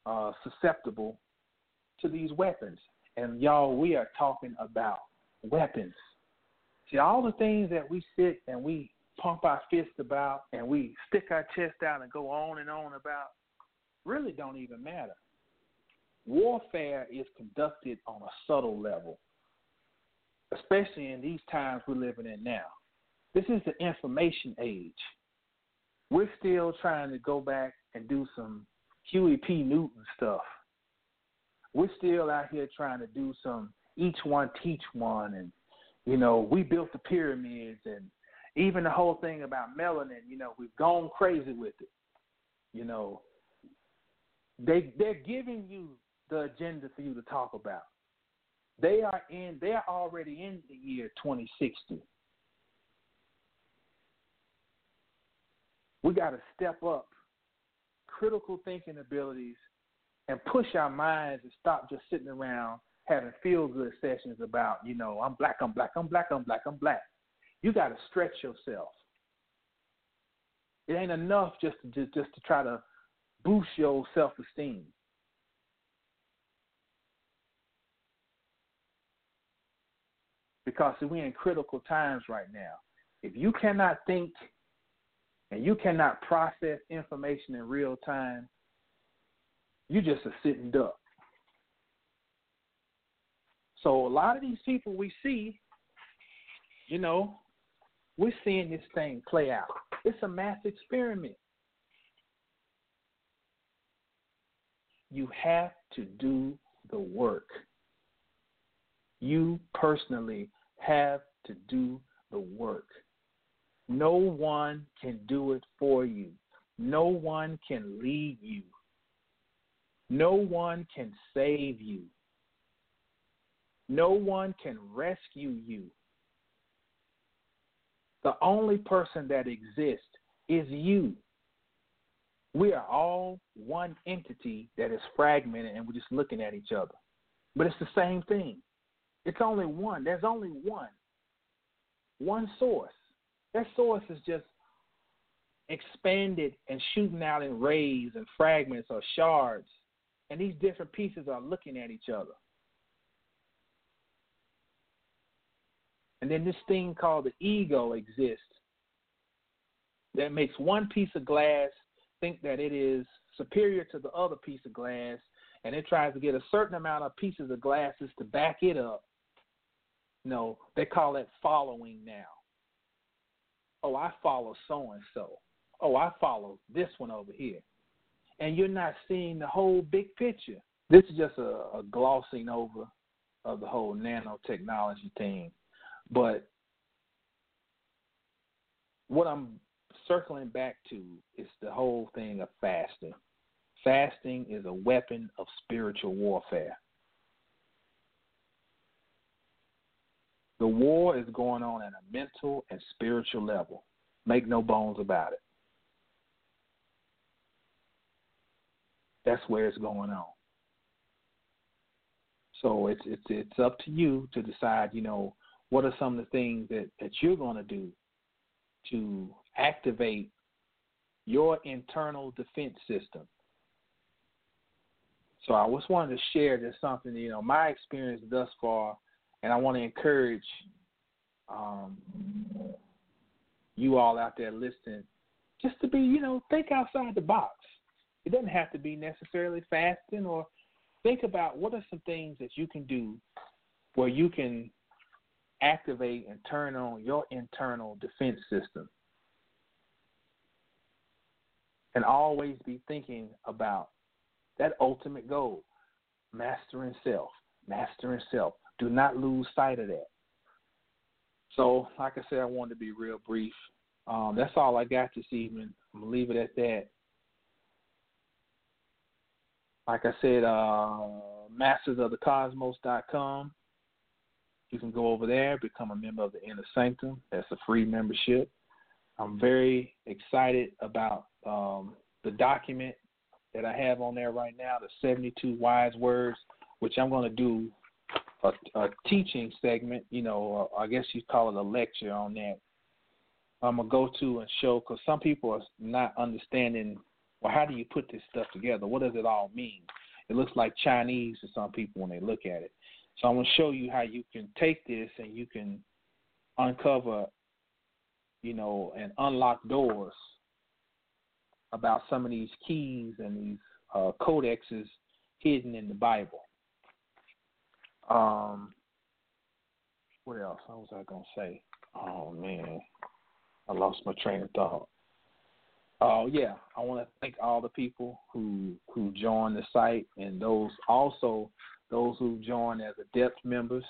uh, susceptible to these weapons. And y'all, we are talking about weapons. See, all the things that we sit and we pump our fist about and we stick our chest out and go on and on about really don't even matter. Warfare is conducted on a subtle level, especially in these times we're living in now. This is the information age. We're still trying to go back and do some Huey P. Newton stuff. We're still out here trying to do some each one teach one and you know, we built the pyramids and even the whole thing about melanin, you know, we've gone crazy with it. You know, they they're giving you the agenda for you to talk about. They are in they're already in the year 2060. We got to step up critical thinking abilities and push our minds and stop just sitting around having feel good sessions about, you know, I'm black, I'm black, I'm black, I'm black, I'm black. You got to stretch yourself. It ain't enough just to just, just to try to boost your self esteem. Because we're in critical times right now. If you cannot think and you cannot process information in real time, you're just a sitting duck. So a lot of these people we see, you know, we're seeing this thing play out. It's a mass experiment. You have to do the work. You personally have to do the work. No one can do it for you. No one can lead you. No one can save you. No one can rescue you. The only person that exists is you. We are all one entity that is fragmented and we're just looking at each other. But it's the same thing. It's only one. There's only one. One source. That source is just expanded and shooting out in rays and fragments or shards. And these different pieces are looking at each other. And then this thing called the ego exists that makes one piece of glass think that it is superior to the other piece of glass, and it tries to get a certain amount of pieces of glasses to back it up. No, they call it following now. Oh, I follow so and so. oh, I follow this one over here. And you're not seeing the whole big picture. This is just a, a glossing over of the whole nanotechnology thing. But what I'm circling back to is the whole thing of fasting. Fasting is a weapon of spiritual warfare. The war is going on at a mental and spiritual level. Make no bones about it. That's where it's going on. So it's it's it's up to you to decide, you know, what are some of the things that, that you're going to do to activate your internal defense system. So I just wanted to share just something, you know, my experience thus far, and I want to encourage um, you all out there listening just to be, you know, think outside the box. It doesn't have to be necessarily fasting or think about what are some things that you can do where you can activate and turn on your internal defense system. And always be thinking about that ultimate goal mastering self, mastering self. Do not lose sight of that. So, like I said, I wanted to be real brief. Um, that's all I got this evening. I'm to leave it at that like I said, uh, mastersofthecosmos.com. You can go over there, become a member of the Inner Sanctum. That's a free membership. I'm very excited about um, the document that I have on there right now, the 72 wise words, which I'm going to do a, a teaching segment. You know, I guess you call it a lecture on that. I'm gonna go to and show because some people are not understanding well, how do you put this stuff together? What does it all mean? It looks like Chinese to some people when they look at it. So I'm to show you how you can take this and you can uncover, you know, and unlock doors about some of these keys and these uh, codexes hidden in the Bible. Um, what else? What was I gonna say? Oh man, I lost my train of thought. Oh yeah, I want to thank all the people who who joined the site and those also those who joined as adept members.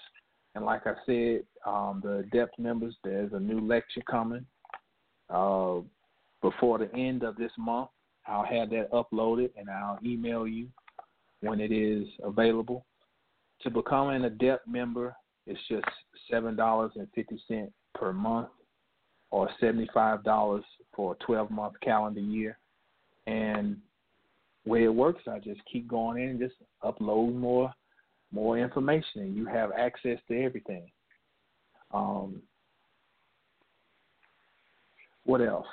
And like I said, um, the adept members, there's a new lecture coming uh, before the end of this month. I'll have that uploaded and I'll email you when it is available. To become an adept member, it's just seven dollars and fifty cent per month or $75 for a 12 month calendar year. And way it works, I just keep going in and just upload more more information and you have access to everything. Um, what else?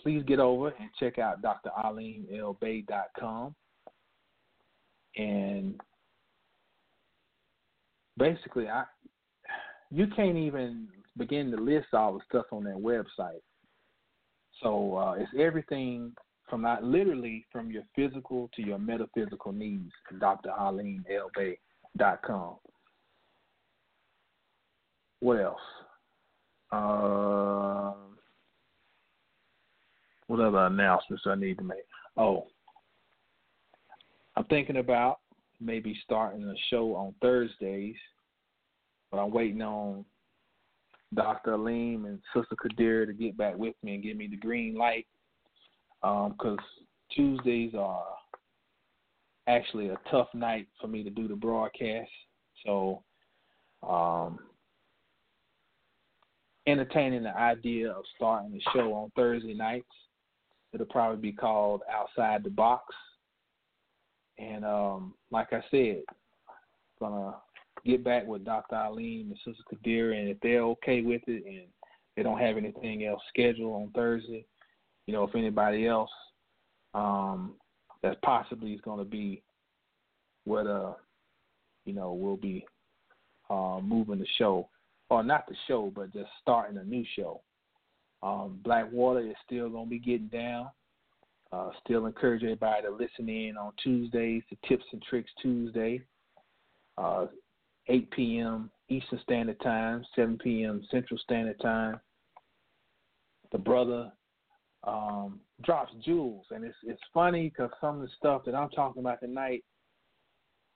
Please get over and check out DrAlimLBay.com. And basically, I you can't even begin to list all the stuff on that website. So uh, it's everything from not literally from your physical to your metaphysical needs. DrAlimLBay.com. What else? Uh, what other announcements I need to make? Oh, I'm thinking about maybe starting a show on Thursdays, but I'm waiting on Dr. Alim and Sister Kadir to get back with me and give me the green light. Because um, Tuesdays are actually a tough night for me to do the broadcast. So, um, entertaining the idea of starting the show on Thursday nights. It'll probably be called Outside the Box. And um, like I said, gonna get back with Dr. Alim and Sister Kadir, and if they're okay with it and they don't have anything else scheduled on Thursday, you know, if anybody else um, that possibly is to be what uh, you know, we'll be uh, moving the show, or not the show, but just starting a new show. Um, Blackwater is still to be getting down. Uh, still encourage everybody to listen in on Tuesdays to Tips and Tricks Tuesday. Uh, 8 p.m. Eastern Standard Time, 7 p.m. Central Standard Time. The brother um, drops jewels, and it's it's funny because some of the stuff that I'm talking about tonight,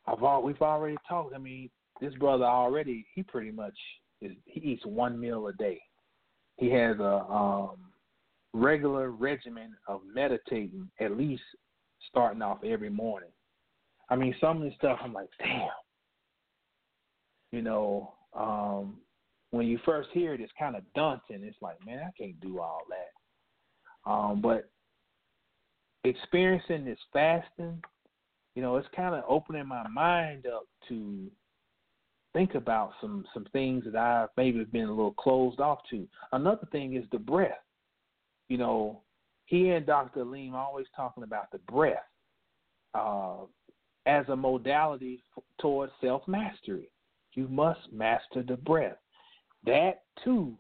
I've all, we've already talked. I mean, this brother already he pretty much is he eats one meal a day. He has a um, regular regimen of meditating at least starting off every morning. I mean, some of the stuff I'm like, damn. You know, um, when you first hear it, it's kind of daunting. It's like, man, I can't do all that. Um, but experiencing this fasting, you know, it's kind of opening my mind up to think about some some things that I've maybe been a little closed off to. Another thing is the breath. You know, he and Dr. Alim always talking about the breath uh, as a modality f- towards self mastery. You must master the breath. That too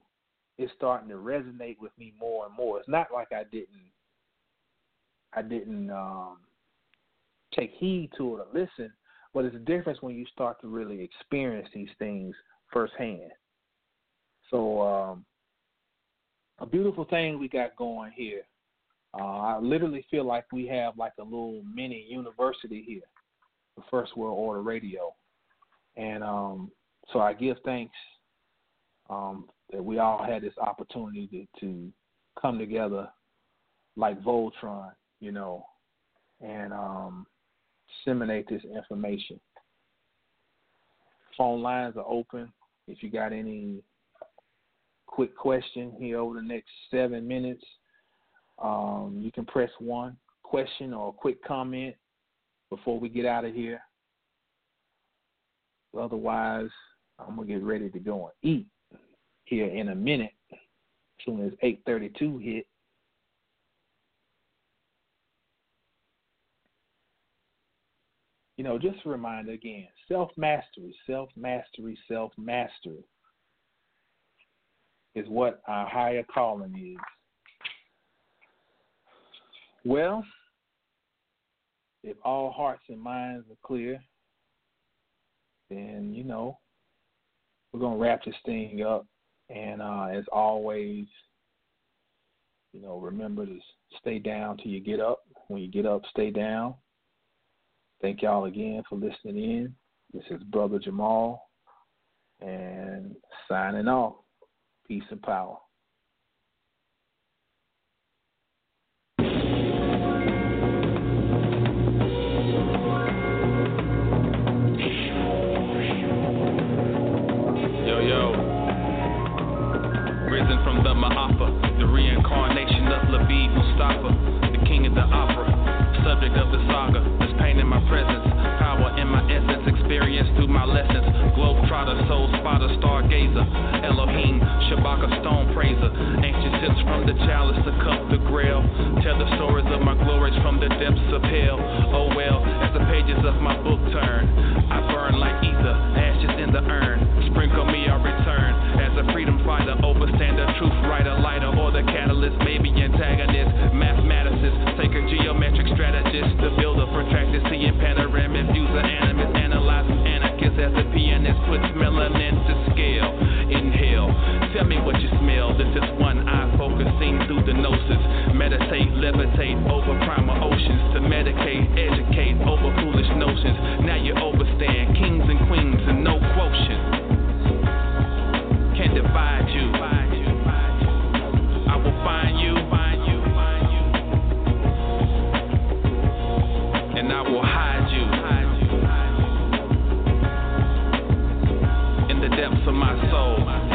is starting to resonate with me more and more. It's not like I didn't I didn't um, take heed to it or listen, but it's a difference when you start to really experience these things firsthand. So um, a beautiful thing we got going here. Uh, I literally feel like we have like a little mini university here, the First World Order Radio, and um, so I give thanks um, that we all had this opportunity to, to come together like Voltron, you know, and um, disseminate this information. Phone lines are open. If you got any quick question here over the next seven minutes, um, you can press one question or a quick comment before we get out of here. Otherwise, I'm gonna get ready to go and eat here in a minute. As soon as 8:32 hit. You know, just a reminder again: self mastery, self mastery, self mastery is what our higher calling is. Well, if all hearts and minds are clear, then you know we're gonna wrap this thing up. And uh, as always, you know, remember to stay down till you get up. When you get up, stay down. Thank y'all again for listening in. This is Brother Jamal, and signing off. Peace and power. Yo, yo. Risen from the Ma'afa, the reincarnation of Labib Mustafa, the king of the opera, subject of the saga. There's pain in my presence, through my lessons. Globetrotter, soul spotter, stargazer, Elohim, Shabaka, stone praiser. Ancient sips from the chalice, the cup, the grail. Tell the stories of my glories from the depths of hell. Oh well, as the pages of my book turn, I burn like ether, ashes in the urn. Sprinkle me, I return as a freedom fighter, overstander, truth writer, lighter, That's puts melanin to scale. Inhale, tell me what you smell. This is one eye focusing through the gnosis. Meditate, levitate over primal oceans. To medicate, educate over foolish notions. Now you overstand kings and queens and no quotient. Can divide you. I will find you. And I will hide depths of my soul.